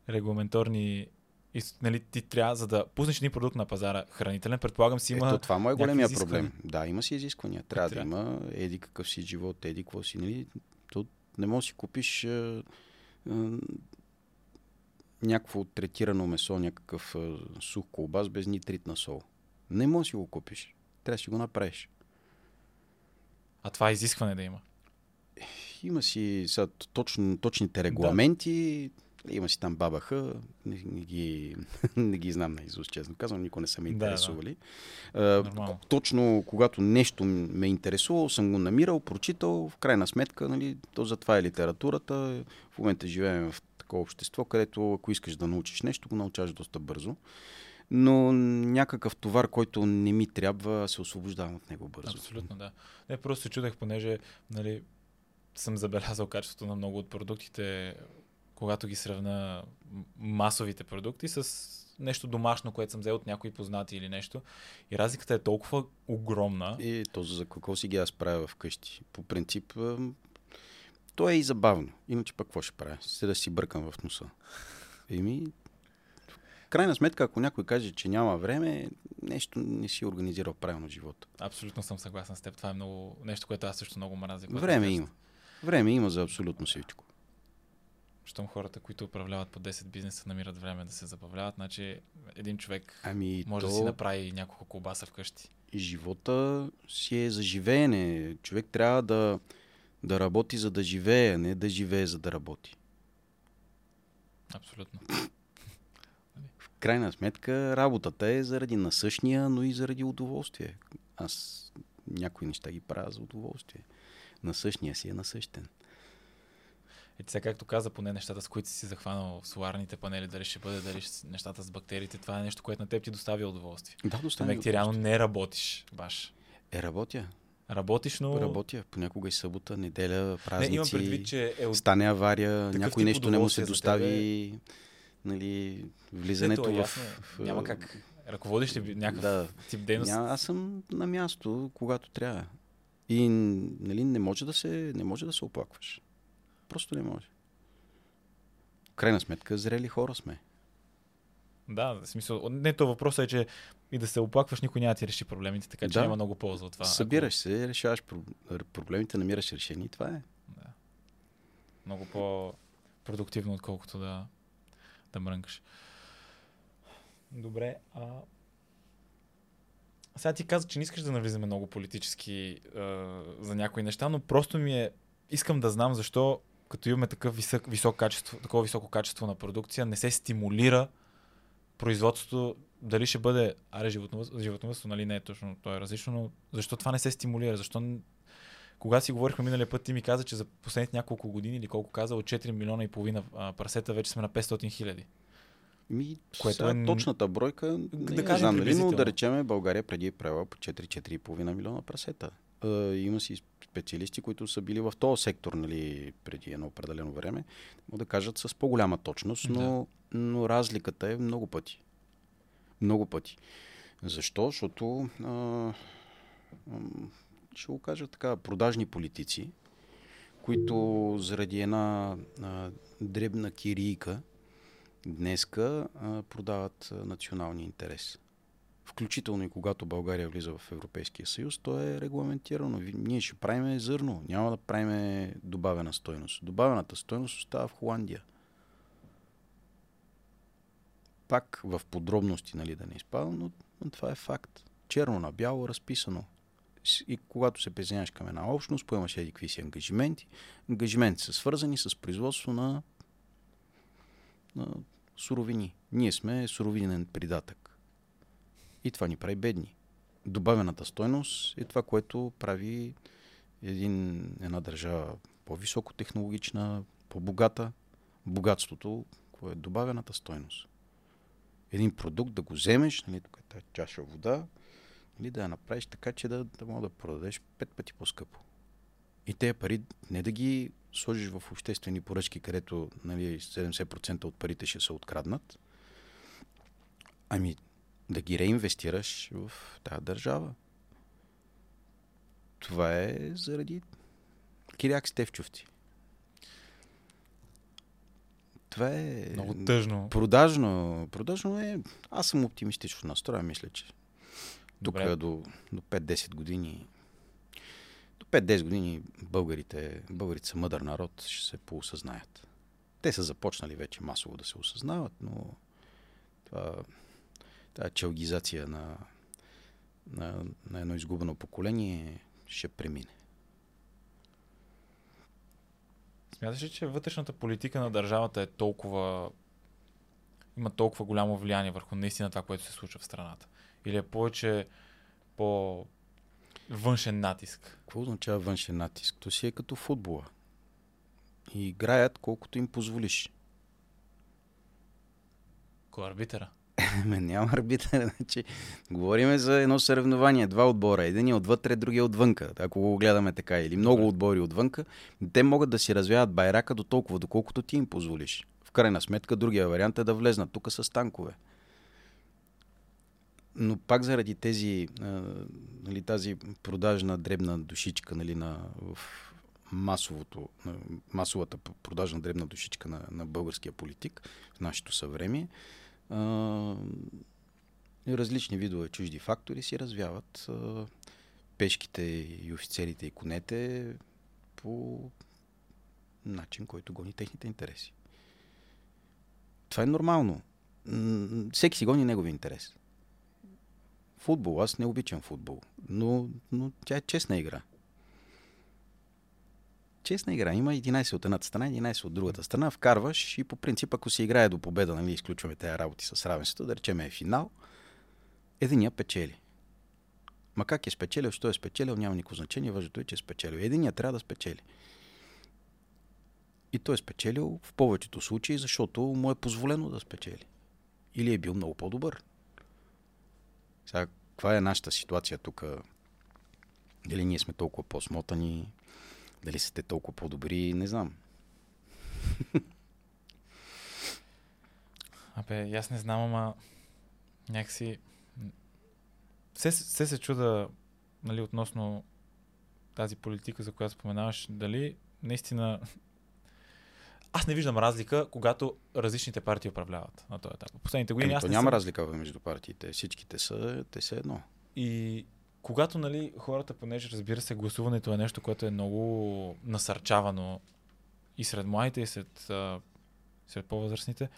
регламенторни... И, нали, ти трябва, за да пуснеш един продукт на пазара хранителен, предполагам си има... Ето това му е големия изисквания. проблем. Да, има си изисквания. Трябва да Трябва. има еди какъв си живот, еди какво си. Нали? То не можеш да си купиш а, а, някакво третирано месо, някакъв а, сух колбас без нитрит на сол. Не можеш да си го купиш. Трябва да си го направиш. А това е изискване да има. Има си са, точно, точните регламенти. Има си там бабаха, не, не, ги, не ги знам на изуст, честно казвам, никой не са ме Да, да. интересували. А, Нормално. точно когато нещо ме е интересувало, съм го намирал, прочитал, в крайна сметка, нали, то затова е литературата. В момента живеем в такова общество, където ако искаш да научиш нещо, го научаваш доста бързо. Но някакъв товар, който не ми трябва, се освобождавам от него бързо. Абсолютно, да. Не, просто се чудех, понеже нали, съм забелязал качеството на много от продуктите, когато ги сравна масовите продукти с нещо домашно, което съм взел от някои познати или нещо. И разликата е толкова огромна. И то за какво си ги аз правя вкъщи? По принцип, то е и забавно. Иначе пък какво ще правя? Се да си бъркам в носа. Еми, крайна сметка, ако някой каже, че няма време, нещо не си организирал правилно живота. Абсолютно съм съгласен с теб. Това е много нещо, което аз също много мразя. Време има. Време има за абсолютно всичко. Щом хората, които управляват по 10 бизнеса, намират време да се забавляват, значи един човек Ами, може то да си направи няколко колбаса вкъщи. и живота си е за живеене. Човек трябва да, да работи за да живее, а не да живее за да работи. Абсолютно. В крайна сметка работата е заради насъщния, но и заради удоволствие. Аз някои неща ги правя за удоволствие. Насъщния си е насъщен. И сега, както каза, поне нещата, с които си захванал соларните панели, дали ще бъде, дали ще, нещата с бактериите, това е нещо, което на теб ти доставя удоволствие. Да, достане. Тамек ти реално не работиш, баш. Е, работя. Работиш, но... Работя. Понякога и събота, неделя, Не, празници. имам предвид, че е. Стане авария, някой нещо не му се достави. Нали, влизането Ето, в, ясно е. в... Няма как. Ръководиш ли някакъв Да. тип дейност? Ня, аз съм на място, когато трябва. И нали, не, може да се, не може да се оплакваш. Просто не може. Крайна сметка, зрели хора сме. Да, в смисъл. Не, то въпросът е, че и да се оплакваш, никой няма да ти реши проблемите, така че Да. няма много полза от това. Събираш се, решаваш про- проблемите, намираш решение и това е. Ако... Да. Много по-продуктивно, отколкото да, да мрънкаш. Добре. А... Сега ти каза, че не искаш да навлизаме много политически а, за някои неща, но просто ми е... Искам да знам защо, като имаме такъв висок, висок качество, такова високо качество на продукция, не се стимулира производството дали ще бъде, аре животновътство, животновътство, нали не е точно, то е различно, но защо това не се стимулира? Защо когато си говорихме миналия път, ти ми каза, че за последните няколко години или колко каза, от 4 милиона и половина прасета вече сме на 500 хиляди. Ми, Което е точната бройка, не да да кажем знам, нали, но да речеме България преди е правила по 4-4,5 милиона прасета. А, има си специалисти, които са били в този сектор нали, преди едно определено време, да кажат с по-голяма точност, но, но разликата е много пъти. Много пъти. Защо? Защото, а, ам, ще го кажа така, продажни политици, които заради една а, дребна кирийка днеска продават а, националния интерес. Включително и когато България влиза в Европейския съюз, то е регламентирано. Ние ще правим зърно, няма да правим добавена стойност. Добавената стойност остава в Холандия. Пак в подробности, нали, да не изпадам, но, но това е факт. Черно на бяло разписано. И когато се присъединяваш към една общност, поемаш еди какви си ангажименти. Ангажименти са свързани с производство на, на суровини. Ние сме суровинен придатък. И това ни прави бедни. Добавената стойност е това, което прави един, една държава по-високо технологична, по-богата. Богатството, какво е добавената стойност. Един продукт да го вземеш, нали, тук е тази чаша вода, нали, да я направиш така, че да, да мога да продадеш пет пъти по-скъпо. И тези пари не да ги сложиш в обществени поръчки, където нали, 70% от парите ще се откраднат, ами да ги реинвестираш в тази държава. Това е заради Киряк Стевчовци. Това е... Много тъжно. Продажно. Продажно е... Аз съм оптимистично настроен, мисля, че тук Добре. до, до 5-10 години 5-10 години българите, българите са мъдър народ, ще се поосъзнаят. Те са започнали вече масово да се осъзнават, но това, тази челгизация на, на, на едно изгубено поколение ще премине. Смяташ ли, че вътрешната политика на държавата е толкова има толкова голямо влияние върху наистина това, което се случва в страната? Или е повече по външен натиск? Какво означава външен натиск? То си е като футбола. И играят колкото им позволиш. Кой е арбитъра? Ме няма арбитър. Значи, говориме за едно съревнование. Два отбора. Един е отвътре, другия отвънка. Ако го гледаме така. Или много отбори отвънка. Те могат да си развяват байрака до толкова, доколкото ти им позволиш. В крайна сметка, другия вариант е да влезнат тук с танкове. Но пак заради тези, а, нали, тази продажна дребна душичка нали, на, в масовото, на, масовата продажна дребна душичка на, на българския политик в нашето съвремие, различни видове чужди фактори си развяват а, пешките и офицерите и конете по начин, който гони техните интереси. Това е нормално. Всеки си гони негови интерес. Футбол, аз не обичам футбол, но, но тя е честна игра. Честна игра. Има 11 от едната страна, 11 от другата страна. Вкарваш и по принцип, ако се играе до победа, нали, изключваме тези работи с равенството, да речем е финал, единия печели. Ма как е спечелил, що е спечелил, няма никакво значение. Важното е, че е спечелил. Единия трябва да спечели. И той е спечелил в повечето случаи, защото му е позволено да спечели. Или е бил много по-добър. Сега, каква е нашата ситуация тук? Дали ние сме толкова по-смотани? Дали сте толкова по-добри? Не знам. Абе, аз не знам, ама някакси... Все, все се чуда, нали, относно тази политика, за която споменаваш, дали наистина... Аз не виждам разлика, когато различните партии управляват на този етап. Последните години Ами, аз то няма съм... разлика между партиите. Всичките са, те са едно. И когато, нали, хората, понеже разбира се, гласуването е нещо, което е много насърчавано и сред младите, и сред, а, сред по-възрастните,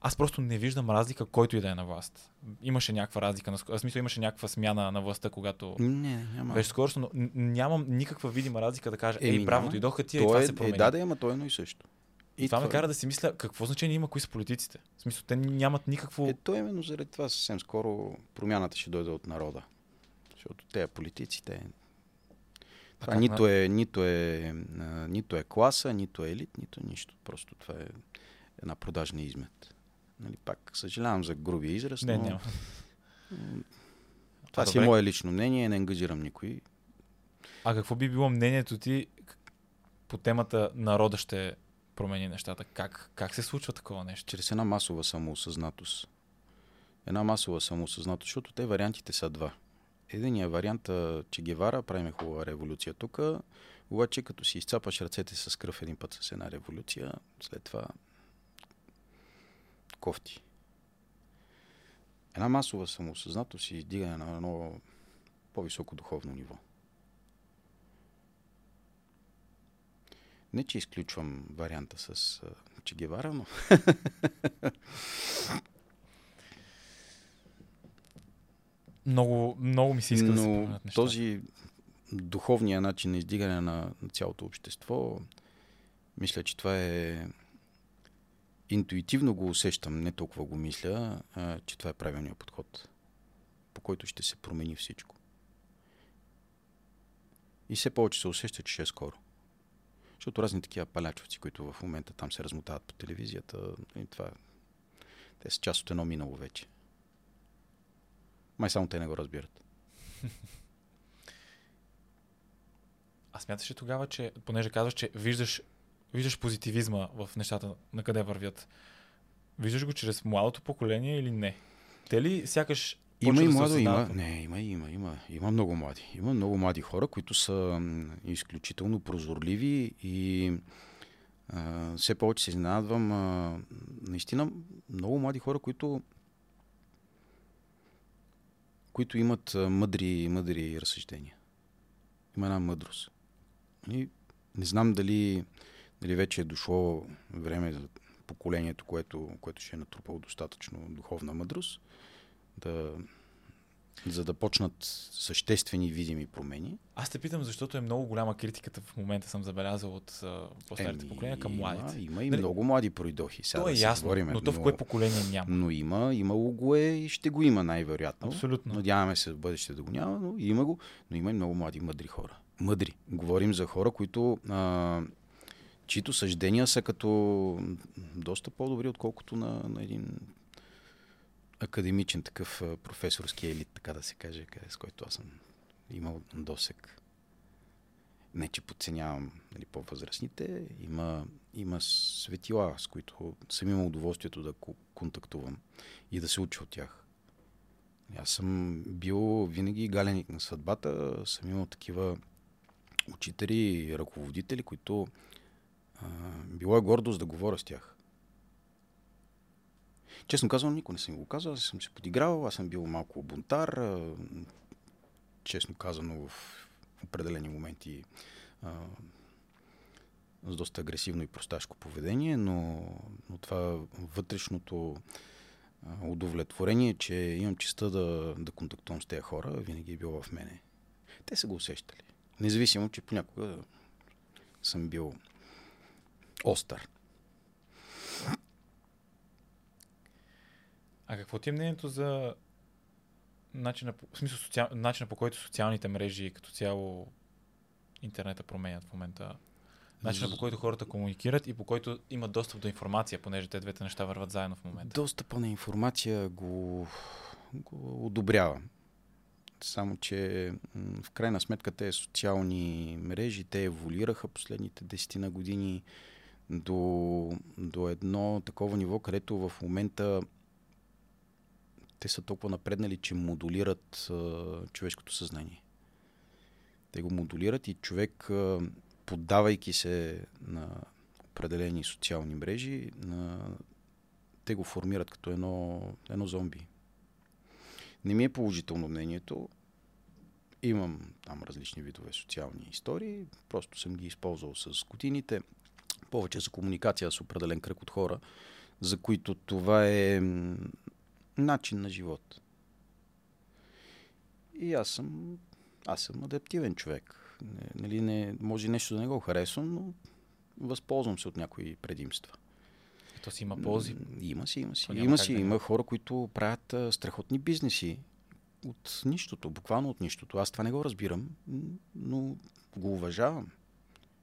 аз просто не виждам разлика, който и да е на власт. Имаше някаква разлика, на, в смисъл имаше някаква смяна на властта, когато Не, няма. беше скоростно, но нямам никаква видима разлика да кажа, ей, Еми, няма. дойдоха тия и То това е, се е, промени. да, да, ама то е едно и също. И това, това ме кара да си мисля, какво значение има кои са политиците? В смисъл, те нямат никакво... Е, то именно заради това съвсем скоро промяната ще дойде от народа. Защото те политици, те... Това нито, на... е, нито, е, а, нито е класа, нито е елит, нито е нищо. Просто това е една продажна измет. Нали, пак съжалявам за грубия израз, не, но... Няма. Това а, си е мое лично мнение, не ангажирам никой. А какво би било мнението ти по темата народа ще промени нещата? Как, как се случва такова нещо? Чрез една масова самоосъзнатост. Една масова самоосъзнатост, защото те вариантите са два. Единият вариант, че Гевара, правим хубава революция тук, обаче като си изцапаш ръцете с кръв един път с една революция, след това кофти. Една масова самоосъзнатост и издигане на едно по-високо духовно ниво. Не, че изключвам варианта с Че Гевара, но... много, много ми се иска но да се този духовния начин на издигане на, на цялото общество, мисля, че това е интуитивно го усещам, не толкова го мисля, а, че това е правилният подход, по който ще се промени всичко. И все повече се усеща, че ще е скоро. Защото разни такива палячовци, които в момента там се размотават по телевизията, и това, те са част от едно минало вече. Май само те не го разбират. А смяташ ли тогава, че, понеже казваш, че виждаш, виждаш позитивизма в нещата, на къде вървят, виждаш го чрез младото поколение или не? Те ли сякаш има и младо, има. Не, има, има, има. Има много млади. Има много млади хора, които са изключително прозорливи и а, все повече се изненадвам. А, наистина, много млади хора, които които имат мъдри, мъдри разсъждения. Има една мъдрост. И не знам дали, дали вече е дошло време за поколението, което, което ще е натрупало достатъчно духовна мъдрост, да, за да почнат съществени видими промени. Аз те питам, защото е много голяма критиката в момента съм забелязал от по-старите поколения към младите. Има, има и нали, много млади пройдохи. Сега то е да ясно, говорим, но то в кое поколение няма. Но има, имало го е и ще го има най-вероятно. Абсолютно. Надяваме се в бъдеще да го няма, но има го. Но има и много млади мъдри хора. Мъдри. Говорим за хора, които а, чието съждения са като доста по-добри, отколкото на, на един академичен такъв професорски елит, така да се каже, с който аз съм имал досек. Не, че подценявам нали, по-възрастните. Има, има светила, с които съм имал удоволствието да контактувам и да се уча от тях. Аз съм бил винаги галеник на съдбата. Съм имал такива учители и ръководители, които а, било е гордост да говоря с тях. Честно казвам, никой не съм го казал. Аз съм се подиграл, аз съм бил малко бунтар. Честно казано, в определени моменти с доста агресивно и просташко поведение, но, но това вътрешното удовлетворение, че имам честа да, да контактувам с тези хора, винаги е било в мене. Те са го усещали. Независимо, че понякога съм бил остър. А какво ти е мнението за начина, в смисъл, социал, начина по който социалните мрежи като цяло интернета променят в момента? Начина по който хората комуникират и по който имат достъп до информация, понеже те двете неща върват заедно в момента. Достъпа на информация го, го одобрява. Само, че в крайна сметка те социални мрежи, те еволюираха последните десетина години до, до едно такова ниво, където в момента те са толкова напреднали, че модулират а, човешкото съзнание. Те го модулират и човек, а, поддавайки се на определени социални мрежи, на... те го формират като едно, едно зомби. Не ми е положително мнението. Имам там различни видове социални истории, просто съм ги използвал с годините. Повече за комуникация с определен кръг от хора, за които това е начин на живот. И аз съм, аз съм адаптивен човек. Нали, не, може нещо да не го харесвам, но възползвам се от някои предимства. И то си има ползи. Има си, има си. Има си, да има няма. хора, които правят а, страхотни бизнеси от нищото, буквално от нищото. Аз това не го разбирам, но го уважавам.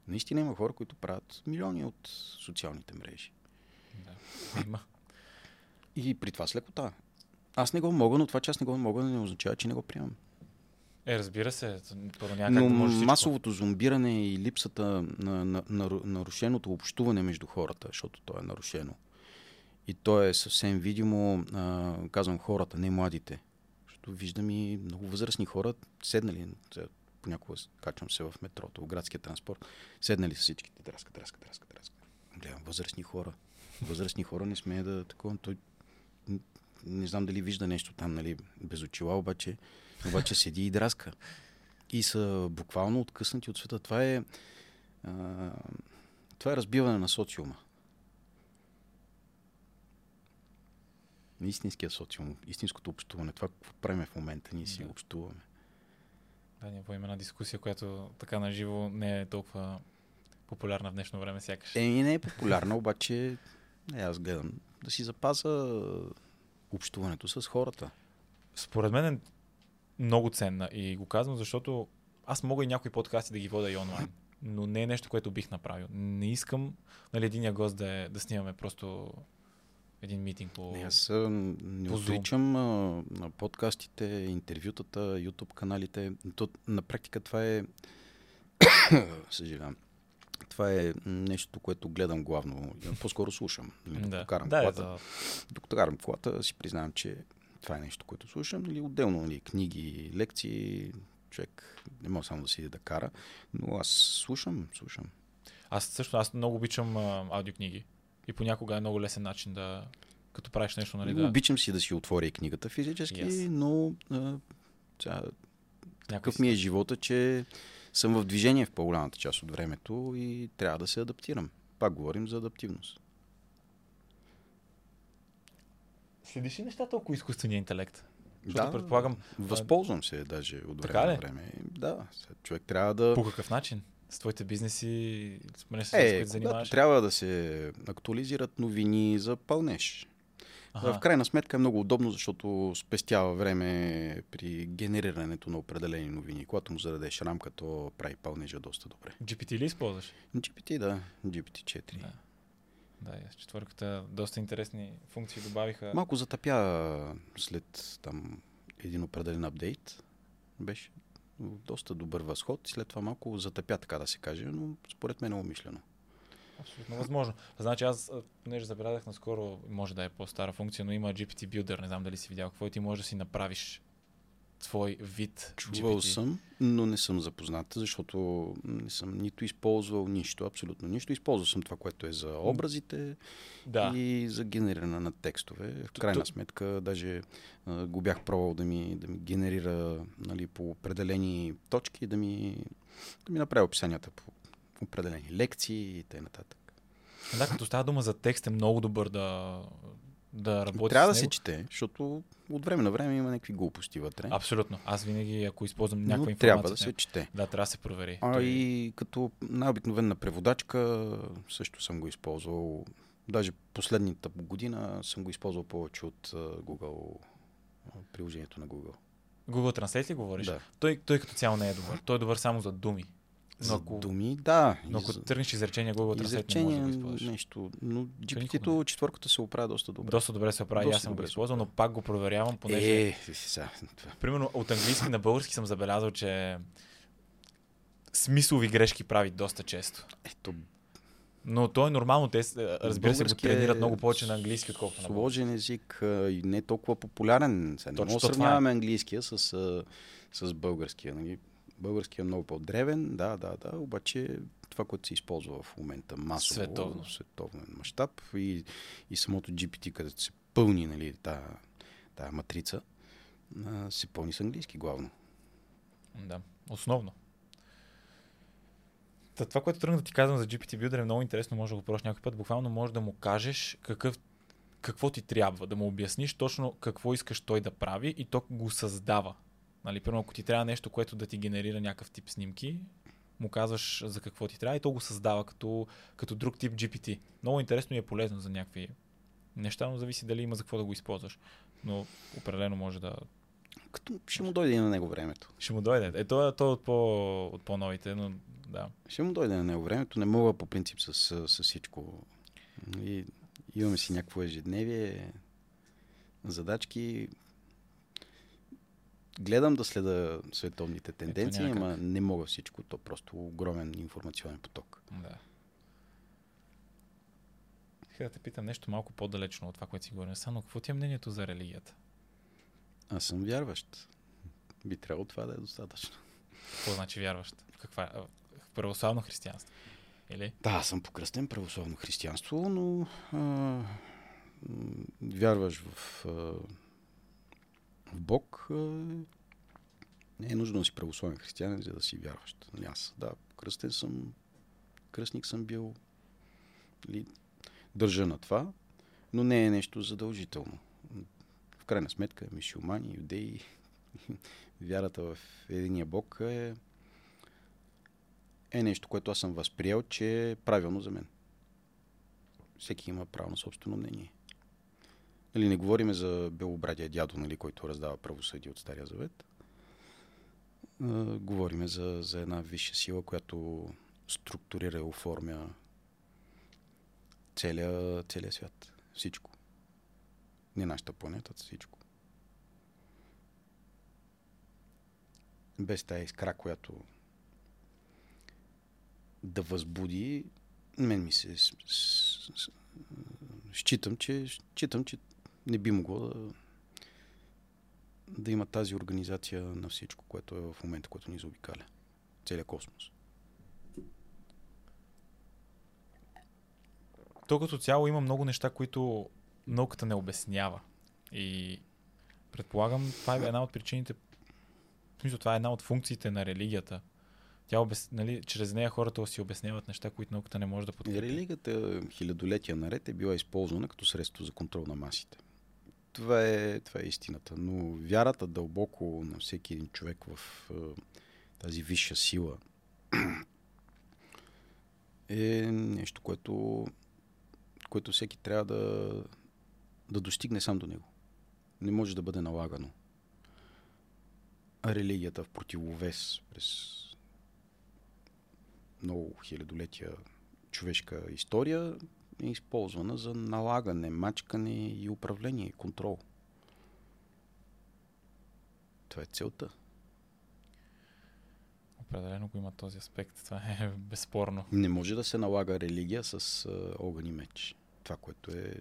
Наистина има хора, които правят милиони от социалните мрежи. Да. Има. И при това с лекота. Аз не го мога, но това, че аз не го мога, не означава, че не го приемам. Е, разбира се, Но да масовото зомбиране и липсата на, на, на нарушеното общуване между хората, защото то е нарушено. И то е съвсем видимо, а, казвам хората, не младите. Защото виждам и много възрастни хора, седнали, понякога качвам се в метрото, в градския транспорт, седнали са всичките, драска, драска, драска, драска. Гледам, възрастни хора. Възрастни хора не смее да такова. Той не знам дали вижда нещо там, нали, без очила, обаче, обаче седи и драска. И са буквално откъснати от света. Това е, а, това е разбиване на социума. Истинския социум, истинското общуване. Това, какво правим в момента, ние си Да. общуваме. Да, ние водим една дискусия, която така на живо не е толкова популярна в днешно време, сякаш. Еми не е популярна, обаче не, аз гледам да си запаза общуването с хората. Според мен е много ценна и го казвам, защото аз мога и някои подкасти да ги вода и онлайн, но не е нещо, което бих направил. Не искам нали, единия гост да, е, да снимаме просто един митинг по... Не, аз не по отричам а, на подкастите, интервютата, YouTube каналите. То, на практика това е... Съжалявам. Това е нещо, което гледам главно. По-скоро слушам. Нали, Да, карам да, е колата, за... докато карам колата, си признавам, че това е нещо, което слушам. Или отделно нали, книги, лекции. Човек не може само да си да кара. Но аз слушам, слушам. Аз също, аз много обичам а, аудиокниги. И понякога е много лесен начин да, като правиш нещо, нали, да... Обичам си да си отворя книгата физически, Yes. но а, някой такъв ми е живота, че съм в движение в по-голямата част от времето и трябва да се адаптирам. Пак говорим за адаптивност. Следиш ли нещата около изкуствения интелект? Защото Да, предполагам, Възползвам се даже от време на време. Да, човек трябва да... по какъв начин? С твоите бизнеси, с с Е, които когато занимаваш? трябва да се актуализират новини за пълнеж. Аха. В крайна сметка е много удобно, защото спестява време при генерирането на определени новини. Когато му зададеш рамка, то прави пълнежа доста добре. GPT ли използваш? GPT, да. GPT-4. Да. Да, с четвърката доста интересни функции добавиха. Малко затъпя след там един определен апдейт. Беше доста добър възход. След това малко затъпя, така да се каже, но според мен е умишлено. Абсолютно възможно. Значи аз, понеже забелязах наскоро, може да е по-стара функция, но има GPT Builder, не знам дали си видял какво и ти можеш да си направиш твой вид Чувал GPT. съм, но не съм запознат, защото не съм нито използвал нищо, абсолютно нищо. Използвал съм това, което е за образите Да. и за генериране на текстове. В крайна сметка, даже а, го бях пробвал да ми, да ми генерира нали, по определени точки, да ми, да ми направи описанията по определени лекции и т.н. Да, като става дума за текст е много добър да, да работи Трябва да се чете, защото от време на време има някакви глупости вътре. Абсолютно. Аз винаги, ако използвам но някаква информация... трябва да се чете. Да, трябва да се провери. А Той- и като най-обикновена преводачка също съм го използвал. Даже последната година съм го използвал повече от Google, приложението на Google. Google Translate ли говориш? Да. Той, той като цяло не е добър. Той е добър само за думи. Но За ако, думи, да. но ако за тръгнеш изречение, Google Translate не може да го използваш. нещо. Но GPT-то четвърката се оправя доста добре. Доста добре се Доста аз съм го използвал, но оправя. пак го проверявам, понеже... Е, сега. Примерно от английски на български съм забелязал, че смислови грешки прави доста често. Ето, Но то е нормално, те с- разбира се го е тренират много повече на английски, отколкото на. Сложен език и не толкова популярен. Сега не може да е. сравняваме английския с, с българския. Нали? Българския е много по-древен, да, да, да, обаче това, което се използва в момента масово, Световно. световен мащаб и, и самото GPT, където се пълни нали, тая, тая матрица, се пълни с английски главно. Да, основно. Та, това, което тръгна да ти казвам за GPT Builder е много интересно, може да го прош някой път. Буквално може да му кажеш какъв, какво ти трябва, да му обясниш точно какво искаш той да прави и то го създава. Нали, примерно, ако ти трябва нещо, което да ти генерира някакъв тип снимки, му казваш за какво ти трябва и то го създава като, като друг тип GPT. Много интересно и е полезно за някакви неща, но зависи дали има за какво да го използваш. Но определено може да... Като ще му дойде и на него времето. Ще му дойде. Е, то, е- то е от, по, от по-новите, но да. Ще му дойде на него времето. Не мога по принцип с, с, с всичко. И, имаме си някакво ежедневие, задачки. Гледам да следа световните тенденции, ама не мога всичко. То просто огромен информационен поток. да. Сега да те питам нещо малко по-далечно от това, което си говорим. Само какво ти е мнението за религията? Аз съм вярващ. Би трябвало това да е достатъчно. Какво значи вярващ? Каква? В православно християнство? Или? Да, аз съм покръстен православно християнство, но а, вярваш в, а, в Бог. Не е нужно да си православен християнин, за да си вярващ. Нали, Аз, да, кръстен съм, кръстник съм бил. Или, държа на това, но не е нещо задължително. В крайна сметка, мишумани, юдеи, вярата в единия Бог е е нещо, което аз съм възприел, че е правилно за мен. Всеки има право на собствено мнение. Нали, не говориме за белобрадия дядо, нали, който раздава правосъдие от Стария Завет. А, говориме за, за една висша сила, която структурира и оформя целия, целия свят. Всичко. Не нашата планета, всичко. Без тази искра, която да възбуди, мен ми се... Считам, че, считам, че не би могло да, да има тази организация на всичко, което е в момента, което ни заобикаля. Целият космос. То като цяло има много неща, които науката не обяснява. И предполагам, това е една от причините, в смисъл, това е една от функциите на религията. Тя обяс... нали, чрез нея хората си обясняват неща, които науката не може да подкрепи. Религията хилядолетия наред е била използвана като средство за контрол на масите. Това е, това е истината. Но вярата дълбоко на всеки един човек в тази висша сила е нещо, което, което всеки трябва да, да достигне сам до него. Не може да бъде налагано. А религията в противовес през много хилядолетия човешка история е използвана за налагане, мачкане и управление, и контрол. Това е целта. Определено го има този аспект. Това е безспорно. Не може да се налага религия с огън и меч. Това, което е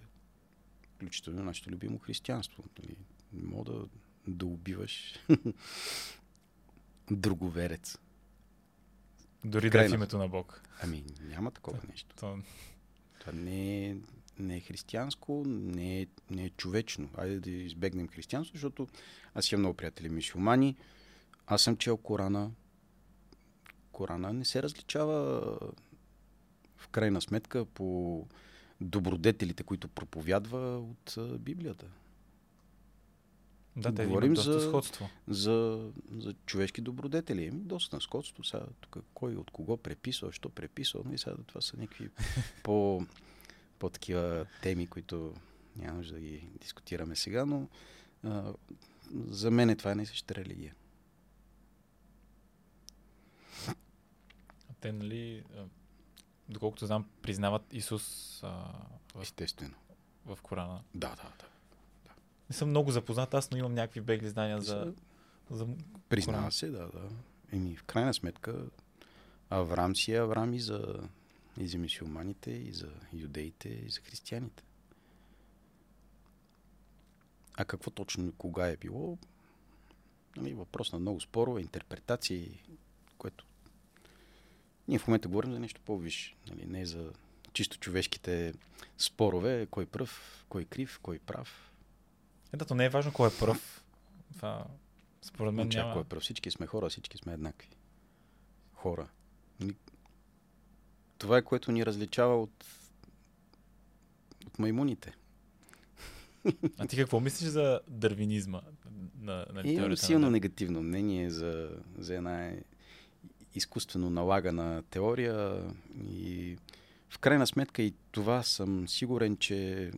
включително нашето любимо християнство. Нали? Не мога да, да убиваш друговерец. Дори да е в Крайна. името на Бог. Ами, няма такова нещо. То... Това не е, не е християнско, не е, не е човечно. Айде да избегнем християнство, защото аз имам много приятели мисюмани. Аз съм чел Корана. Корана не се различава в крайна сметка по добродетелите, които проповядва от Библията. Да, те Говорим за- сходство. За, за човешки добродетели. Еми, доста на сходство. Сега, тук, кой от кого преписва, що преписва. И сега това са някакви по, по такива теми, които няма да ги дискутираме сега, но а, за мен е това е не същата религия. Те, нали, доколкото знам, признават Исус а, в, Естествено. в Корана. Да, да, да. Не съм много запознат, аз, но имам някакви бегли знания за... За... Признава се, да, да. Еми, в крайна сметка, Аврам си е Аврам и за, и за мисиоманите, и за юдеите, и за християните. А какво точно кога е било? Нали, въпрос на много спорове, интерпретации, което ние в момента говорим за нещо по-висше. Нали, не за чисто човешките спорове, кой пръв, кой крив, кой прав. Е, да, то не е важно кой е пръв. Това, според мен няма... Кой е пръв? Всички сме хора, всички сме еднакви. Хора. Това е което ни различава от, от маймуните. А ти какво мислиш за дървинизма на, на Имам теорията силно на негативно мнение за, за една е- изкуствено налагана теория и в крайна сметка и това съм сигурен, че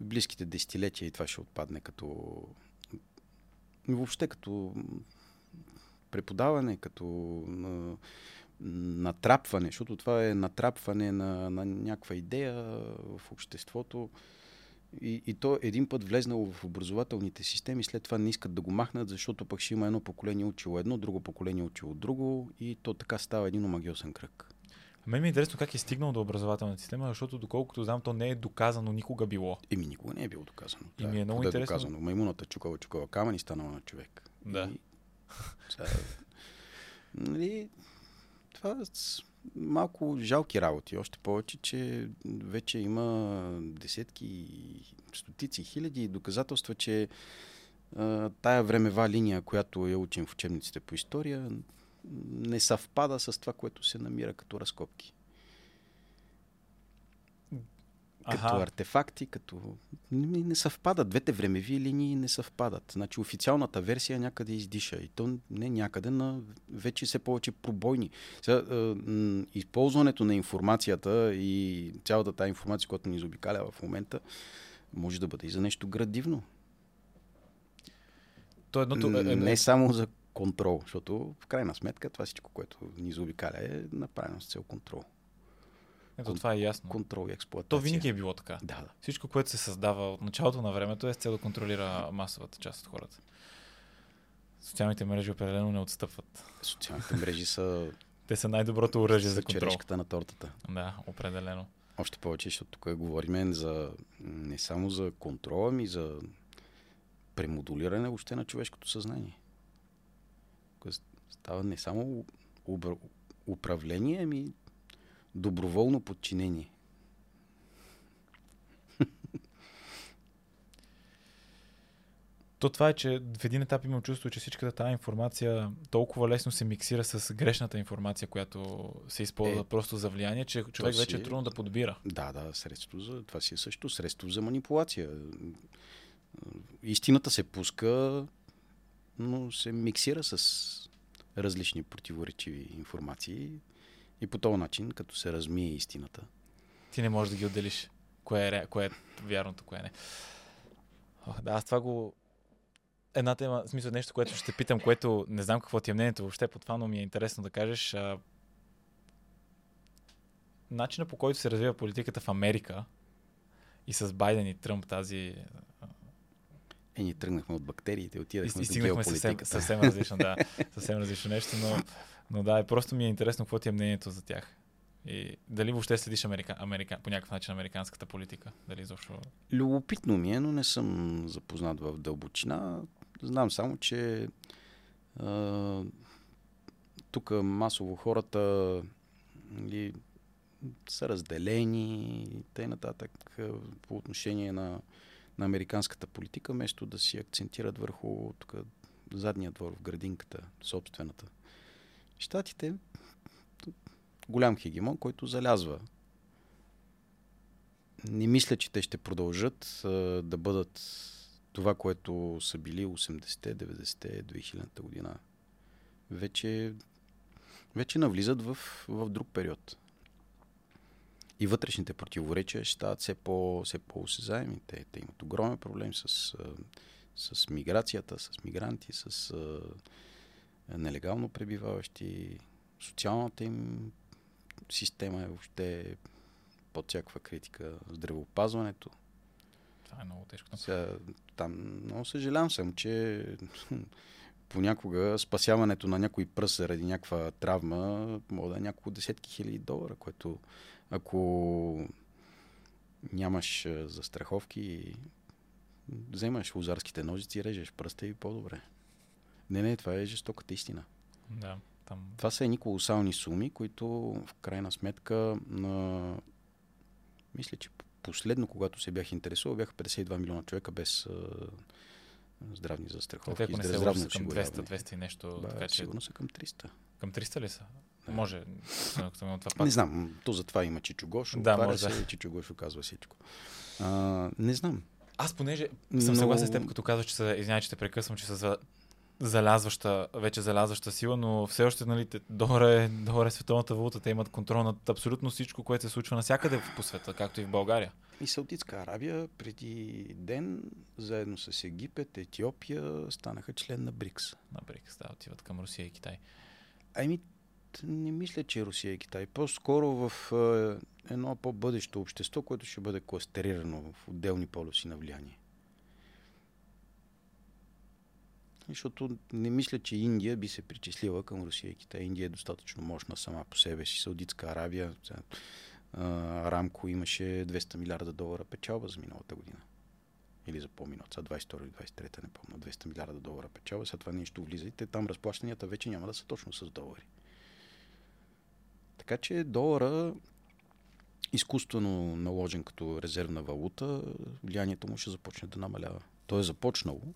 близките десетилетия и това ще отпадне като въобще като преподаване, като на, натрапване, защото това е натрапване на, на някаква идея в обществото. И, и то един път влезнало в образователните системи, след това не искат да го махнат, защото пък ще има едно поколение учило едно, друго поколение учило друго и то така става един омагиосен кръг. Мен ми е интересно как е стигнал до образователната система, защото доколкото знам, то не е доказано никога било. Еми никога не е било доказано. И ми е много Къде интересно. Е доказано? Маймуната чукала, чукала камън и станала на човек. Да. И, сега, нали, това малко жалки работи. Още повече, че вече има десетки, стотици, хиляди доказателства, че а, тая времева линия, която я учим в учебниците по история, не съвпада с това, което се намира като разкопки. Като Аха. артефакти, като... Не, не съвпадат. Двете времеви линии не съвпадат. Значи официалната версия някъде издиша. И то не някъде, на вече все повече пробойни. Сега, е, м, използването на информацията и цялата тази информация, която ни заобикаля в момента, може да бъде и за нещо градивно. То едното е, е, Не само за контрол, защото в крайна сметка това всичко, което ни заобикаля е направено с цел контрол. ето това е ясно. Контрол и експлуатация. То винаги е било така. Да, да. Всичко, което се създава от началото на времето е с цел да контролира масовата част от хората. Социалните мрежи определено не отстъпват. Социалните мрежи са, Те са най-доброто оръжие за контрол. черешката на тортата. Да, определено. Още повече, защото тук говорим за, не само за контрола, ами за премодулиране въобще на човешкото съзнание. Става не само убра- управление, ами доброволно подчинение. То това е, че в един етап имам чувство, че всичката тази информация толкова лесно се миксира с грешната информация, която се използва Е, просто за влияние, че човек си вече е е- трудно да подбира. Да, да, средство за... Това си е също средство за манипулация. Истината се пуска, но се миксира с различни противоречиви информации и по този начин, като се размие истината. Ти не можеш да ги отделиш. Кое е, кое е вярното, кое не. О, да, аз това го... Една тема, в смисъл нещо, което ще питам, което не знам какво ти е мнението въобще по това, но ми е интересно да кажеш. А... Начина по който се развива политиката в Америка и с Байден и Тръмп тази... Е, ние тръгнахме от бактериите, И, отидахме и до стигнахме съвсем, съвсем различно, да. Съвсем различно нещо, но, но да, е просто ми е интересно какво ти е мнението за тях. И дали въобще следиш Америка, Америка, по някакъв начин американската политика? Дали изобщо... Любопитно ми е, но не съм запознат в дълбочина. Знам само, че а, тук масово хората нали, са разделени и т.н. по отношение на, на американската политика, вместо да си акцентират върху тук, задния двор в градинката, собствената. Штатите голям хегемон, който залязва не мисля, че те ще продължат а, да бъдат това, което са били 80-те, 90-те, 2000-та година. Вече, вече навлизат в, в друг период. И вътрешните противоречия ще стават все, по, все по-осезаеми. Те, те имат огромен проблем с, с миграцията, с мигранти, с нелегално пребиваващи. Социалната им система е въобще под всякаква критика. Здравеопазването. Това е много тежко. Сега, там много съжалявам съм, че понякога спасяването на някой пръст заради някаква травма може да е няколко десетки хиляди долара, което ако нямаш застраховки, вземаш лозарските ножици режеш пръста и по-добре. Не, не, това е жестоката истина. Да, там... Това са едни колосални суми, които в крайна сметка на... мисля, че последно, когато се бях интересувал, бяха 52 милиона човека без а, здравни застраховки. Те, ако не се здравно към 200, осигуряване. 200 и нещо. Ба, така че... Сигурно са към 300. Към 300 ли са? Да. Може. Ако съм това пак. Не знам, то затова има Чичо Гошо. Да, може да. се, Чичо Гошо казва всичко. А, не знам. Аз понеже съм Но- съгласен с теб, като казваш, че са, извинявай, че те прекъсвам, че са за залязваща, вече залязваща сила, но все още нали, те- долар е, е световната валута. Те имат контрол над абсолютно всичко, което се случва навсякъде по света, както и в България. И Саудитска Арабия преди ден, заедно с Египет, Етиопия, станаха член на БРИКС. На БРИКС, да, отиват към Русия и Китай. Ами, не мисля, че Русия и Китай. По-скоро в е, едно по-бъдещо общество, което ще бъде кластерирано в отделни полюси на влияние. Защото не мисля, че Индия би се причислила към Русия и Китай. Индия е достатъчно мощна сама по себе си. Саудитска Арабия, сега, а, Рамко имаше 200 милиарда долара печалба за миналата година. Или за по-миналата, сега 22 или 23, не помня, 200 милиарда долара печалба, след това нещо влиза и те там разплащанията вече няма да са точно с долари. Така че долара, изкуствено наложен като резервна валута, влиянието му ще започне да намалява. То е започнало. Е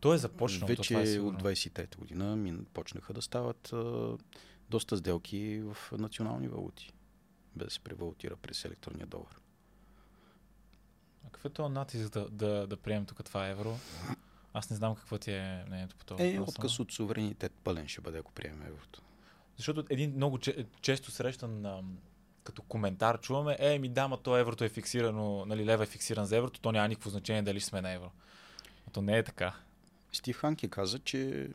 то е Вече сигурно. от 23-та година мин, почнаха да стават а, доста сделки в национални валути, без да се превалутира през електронния долар. А какъв е този натиск да, да, да приемем тук това евро? Аз не знам какво ти е мнението по това. Е, отказ от суверенитет пълен ще бъде, ако приемем еврото. Защото един много че, често срещан ам, като коментар чуваме, е, ми да, ма то еврото е фиксирано, нали, лева е фиксиран за еврото, то няма никакво значение дали сме на евро. А то не е така. Стив Ханки каза, че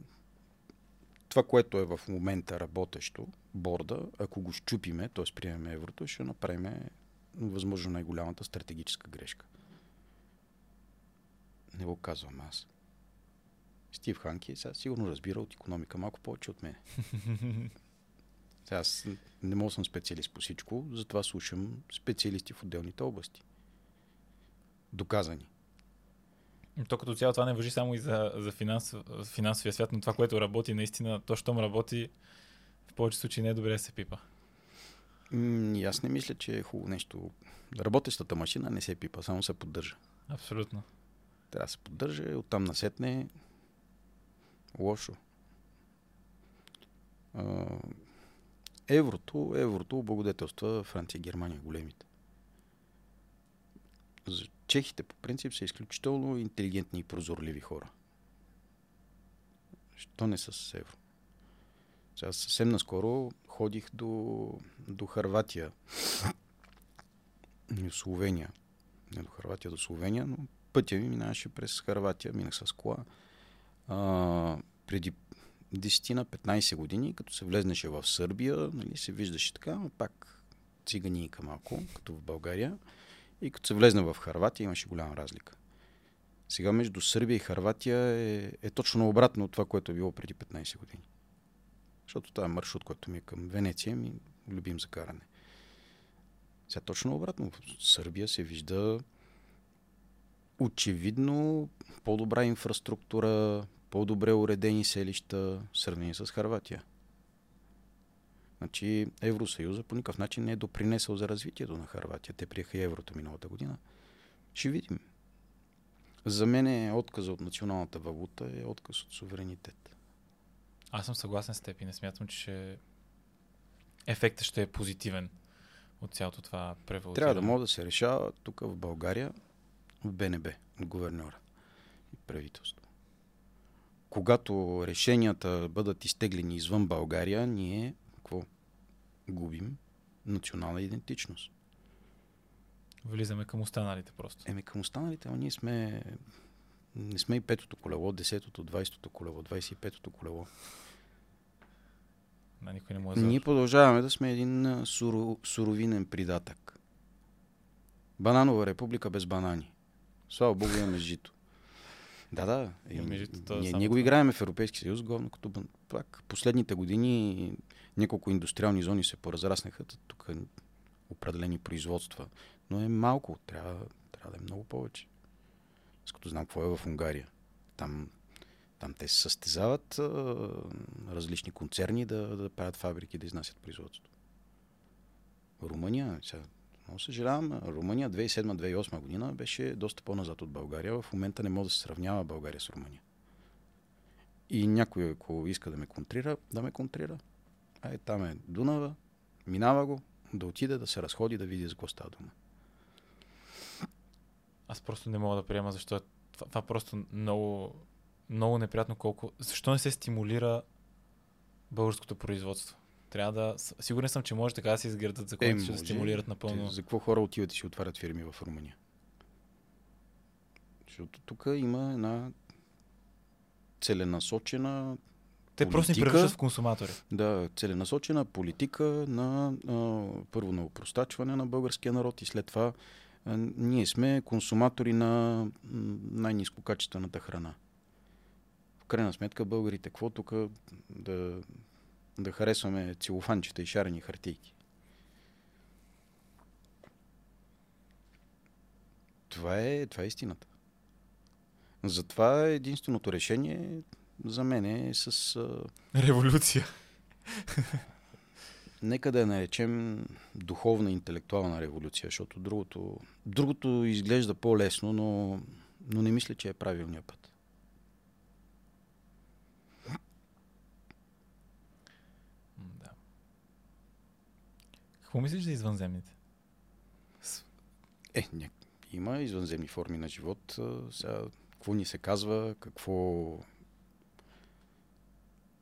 това, което е в момента работещо, борда, ако го щупиме, т.е. приемем еврото, ще направим възможно най-голямата стратегическа грешка. Не го казвам аз. Стив Ханки сега сигурно разбира от економика малко повече от мен. Аз не мога да съм специалист по всичко, затова слушам специалисти в отделните области. Доказани. То като цяло това не въжи само и за, за финанс, финансовия свят, но това, което работи наистина, то, щом работи, в повече случаи не е добре да се пипа. М, и аз не мисля, че е хубаво нещо. Работещата машина не се пипа, само се поддържа. Абсолютно. Трябва да се поддържа и оттам насетне лошо. А, еврото, еврото облагодетелства Франция и Германия големите. За чехите по принцип са изключително интелигентни и прозорливи хора. Що не с евро? Сега съвсем наскоро ходих до, до Харватия и Словения. Не до Харватия, до Словения, но пътя ми минаваше през Харватия, минах с кола. А, преди 10 на 15 години, като се влезнеше в Сърбия, нали, се виждаше така, пак циганийка малко, като в България. И като се влезна в Харватия, имаше голяма разлика. Сега между Сърбия и Харватия е, е точно обратно от това, което е било преди 15 години. Защото това е маршрут, който ми е към Венеция, ми любим за каране. Сега точно обратно. В Сърбия се вижда очевидно по-добра инфраструктура, по-добре уредени селища в сравнение с Харватия. Значи Евросъюза по никакъв начин не е допринесъл за развитието на Харватия. Те приеха еврото миналата година. Ще видим. За мен е отказа от националната валута е отказ от суверенитет. Аз съм съгласен с теб и не смятам, че ефектът ще е позитивен от цялото това превалутиране. Трябва да може да се решава тук в България в БНБ, от гуверньора и правителство. Когато решенията бъдат изтеглени извън България, ние какво? Губим национална идентичност. Влизаме към останалите просто. Еми към останалите, ама ние сме не сме и петото колело, десетото, двайстото колело, 25-то колело. На никой не му е Ние продължаваме да сме един суро, суровинен придатък. Бананова република без банани. Слава Богу, имаме жито. Да, да. И- то е ние, ние го това. играеме в Европейски съюз, главно като пак. Последните години няколко индустриални зони се поразраснаха, тук определени производства. Но е малко, трябва, трябва да е много повече. Аз като знам какво е в Унгария. Там, там те се състезават а, различни концерни да, да правят фабрики, да изнасят производство. Румъния, сега, много съжалявам, Румъния 2007-2008 година беше доста по-назад от България. В момента не може да се сравнява България с Румъния. И някой, ако иска да ме контрира, да ме контрира. Ай, там е Дунава, минава го, да отиде, да се разходи, да види за какво става дума. Аз просто не мога да приема, защото е- това, това просто много много неприятно колко... Защо не се стимулира българското производство? Трябва да... Сигурен съм, че може така да се изградат закони, Е, че да стимулират напълно. Те, за какво хора отиват и си отварят фирми в Румъния? Защото тук има една целенасочена Те просто ни превръщат в консуматори. Да, целенасочена политика на а, първо на упростачване на българския народ и след това а, ние сме консуматори на най-низкокачествената храна. В крайна сметка българите какво тук да, да харесваме целофанчета и шарени хартийки. Това е, това е истината. Затова единственото решение за мен е с а, Революция. Нека да я наречем духовна интелектуална революция, защото другото, другото изглежда по-лесно, но, но не мисля, че е правилният път. М, Да. Какво мислиш за извънземните? Е, ня... има извънземни форми на живот. Сега, какво ни се казва, какво,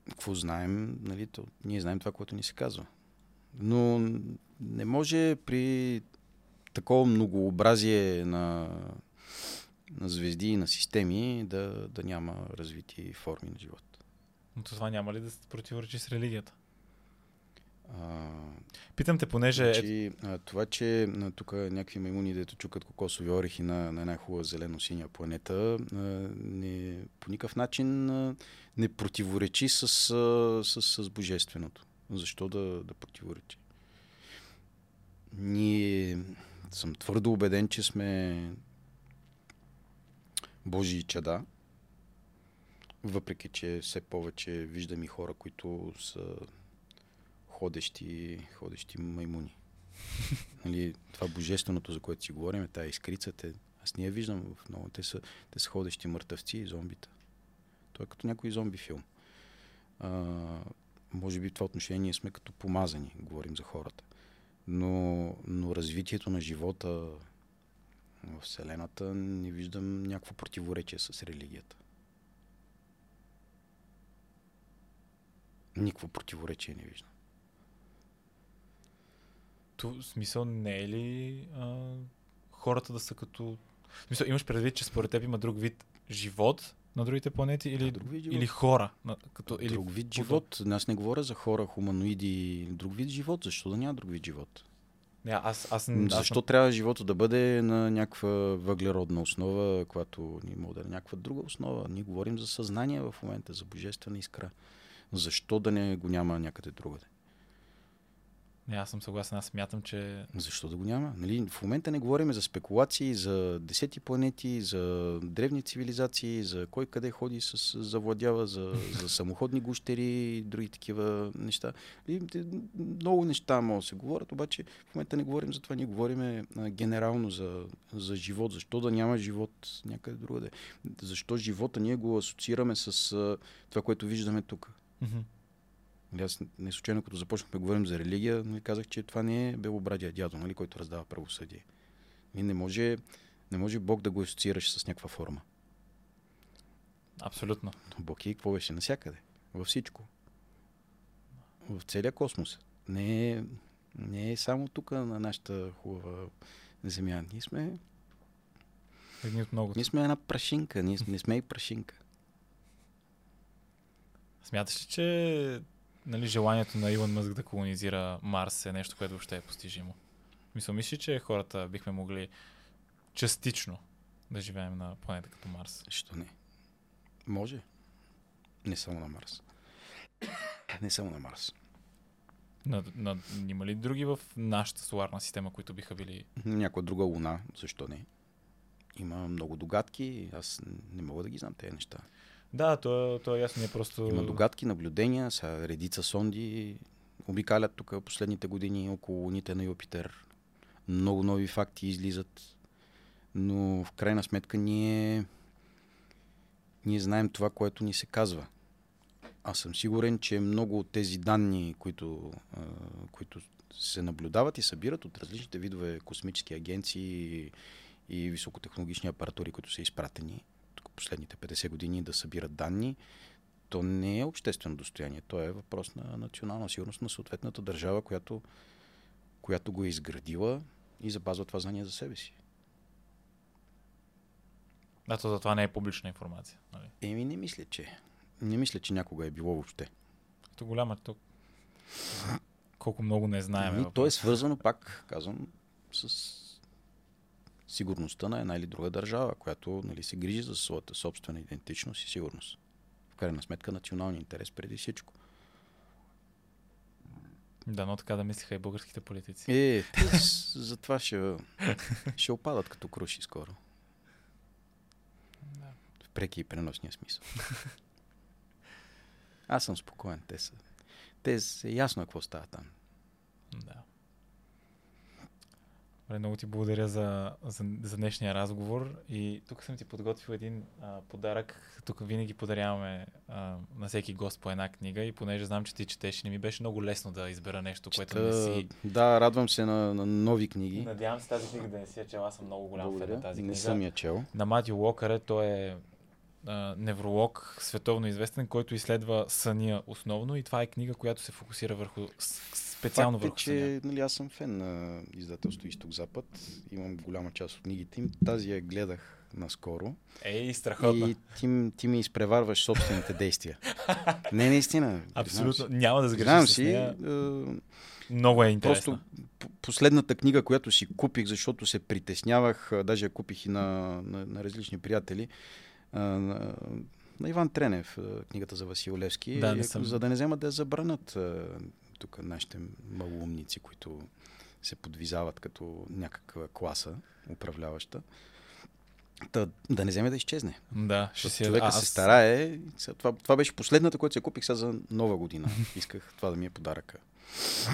какво знаем, нали? То, ние знаем това, което ни се казва. Но не може при такова многообразие на, на звезди и на системи да, да няма развити форми на живот. Но това няма ли да се противоречи с религията? А, Питам те, понеже... Значи, а, това, че тук някакви маймуни, дето чукат кокосови орехи на, на една хубава зелено-синя планета, а, не, по никакъв начин а, не противоречи с, а, с, с божественото. Защо да, да противоречи? Ние съм твърдо убеден, че сме Божии чада, въпреки, че все повече виждам и хора, които са ходещи, ходещи маймуни. нали, това божественото, за което си говорим, е тая искрица. Те, аз не я виждам в много. Те са, те са ходещи мъртъвци и зомбита. Той е като някой зомби филм. А, може би в това отношение сме като помазани, говорим за хората. Но, но развитието на живота в Вселената не виждам някакво противоречие с религията. Никакво противоречие не виждам. То, смисъл не е ли а, хората да са като... Смисъл, имаш предвид, че според теб има друг вид живот на другите планети или, друг вид живот. или хора? На, като, или... Друг вид живот. Аз не говоря за хора, хуманоиди. Друг вид живот. Защо да няма друг вид живот? Не, аз, аз, аз, Защо трябва живота да бъде на някаква въглеродна основа, която ни може да е някаква друга основа? Ние говорим за съзнание в момента, за божествена искра. Защо да не го няма някъде другаде? Не, аз съм съгласен. Аз смятам, че Защо да го няма? Нали, в момента не говорим за спекулации, за десети планети, за древни цивилизации, за кой къде ходи с завладява, за, за самоходни гущери и други такива неща. И, те, много неща могат да се говорят, обаче в момента не говорим за това, ние говорим а, генерално за, за живот. Защо да няма живот някъде другаде? Защо живота ние го асоциираме с това, което виждаме тук? Мгм. Нали, Аз не случайно, като започнахме да говорим за религия, нали, казах, че това не е белобрадия дядо, нали, който раздава правосъдие. И не може, не може Бог да го асоциираш с някаква форма. абсолютно. Но Бог е какво беше навсякъде, във всичко. В целия космос. Не е, не е само тук на нашата хубава земя. Ние сме, Едни от многото. ние сме една прашинка, ние не сме и прашинка. Смяташ ли, че нали, желанието на Илон Мъск да колонизира Марс е нещо, което въобще е постижимо? Мисля, мислиш, че хората бихме могли частично да живеем на планета като Марс? Защо не? Може. Не само на Марс. Не само на Марс. На, на, има ли други в нашата соларна система, които биха били... Някоя друга луна, защо не? Има много догадки, аз не мога да ги знам тези неща. Да, то, то е ясно, ние просто... Има догадки, наблюдения, са редица сонди обикалят тук последните години около луните на Юпитер. Много нови факти излизат, но в крайна сметка ние, ние знаем това, което ни се казва. Аз съм сигурен, че много от тези данни, които, които се наблюдават и събират от различните видове космически агенции и, високотехнологични апаратури, които са изпратени, последните 50 години да събират данни, то не е обществено достояние. То е въпрос на национална сигурност на съответната държава, която, която го е изградила и запазва това знание за себе си. То за това не е публична информация. Нали? Еми, не мисля, че. Не мисля, че някога е било въобще. Като голяма тук. Колко много не знаем. Ами, то е свързано, пак казвам, с сигурността на една или друга държава, която нали, се грижи за своята собствена идентичност и сигурност. В крайна сметка националния интерес преди всичко. Да, но така да мислиха и българските политици. Е, те затова ще, ще опадат като круши скоро. Да. В преки и преносния смисъл. Аз съм спокоен. Те са. Те са ясно какво става там. Да. Добре, много ти благодаря за, за, за днешния разговор и тук съм ти подготвил един а, подарък. Тук винаги подаряваме а, на всеки гост по една книга и понеже знам, че ти четеш, не ми беше много лесно да избера нещо, което не си... Да, радвам се на, на нови книги. Надявам се тази книга да не си я чела, аз съм много голям фен на тази Не книга. съм я чел. На Матю Уокър, той е а, невролог, световно известен, който изследва съня основно и това е книга, която се фокусира върху с- специално Факт е, върху съня. че нали, аз съм фен на издателство Изток-Запад. Имам голяма част от книгите им. Тази я гледах наскоро. Ей, страхотно. И ти, ти ми изпреварваш собствените действия. Не, наистина. Абсолютно. си. Няма да сгрешиш си. нея. е, Много е интересно. Просто последната книга, която си купих, защото се притеснявах, даже я купих и на, на, на различни приятели, на, на Иван Тренев, книгата за Васил Левски, Да, е, съм- за да не вземат да я забранат а, тук нашите малоумници, които се подвизават като някаква класа управляваща. Та, да не вземе да изчезне. Да, ще си... човека а, се аз- старае. Това, това беше последната, която се купих сега за нова година. Исках това да ми е подаръка.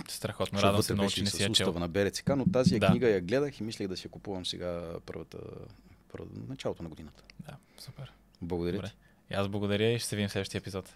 Страхотно. Защото Радвам се много, че не си я чел. на БРЦК, но тази Да. книга я гледах и мислех да си я купувам сега първата, първата началото на годината. Да, супер. Благодаря Добре. ти. И аз благодаря и ще се видим в следващия епизод.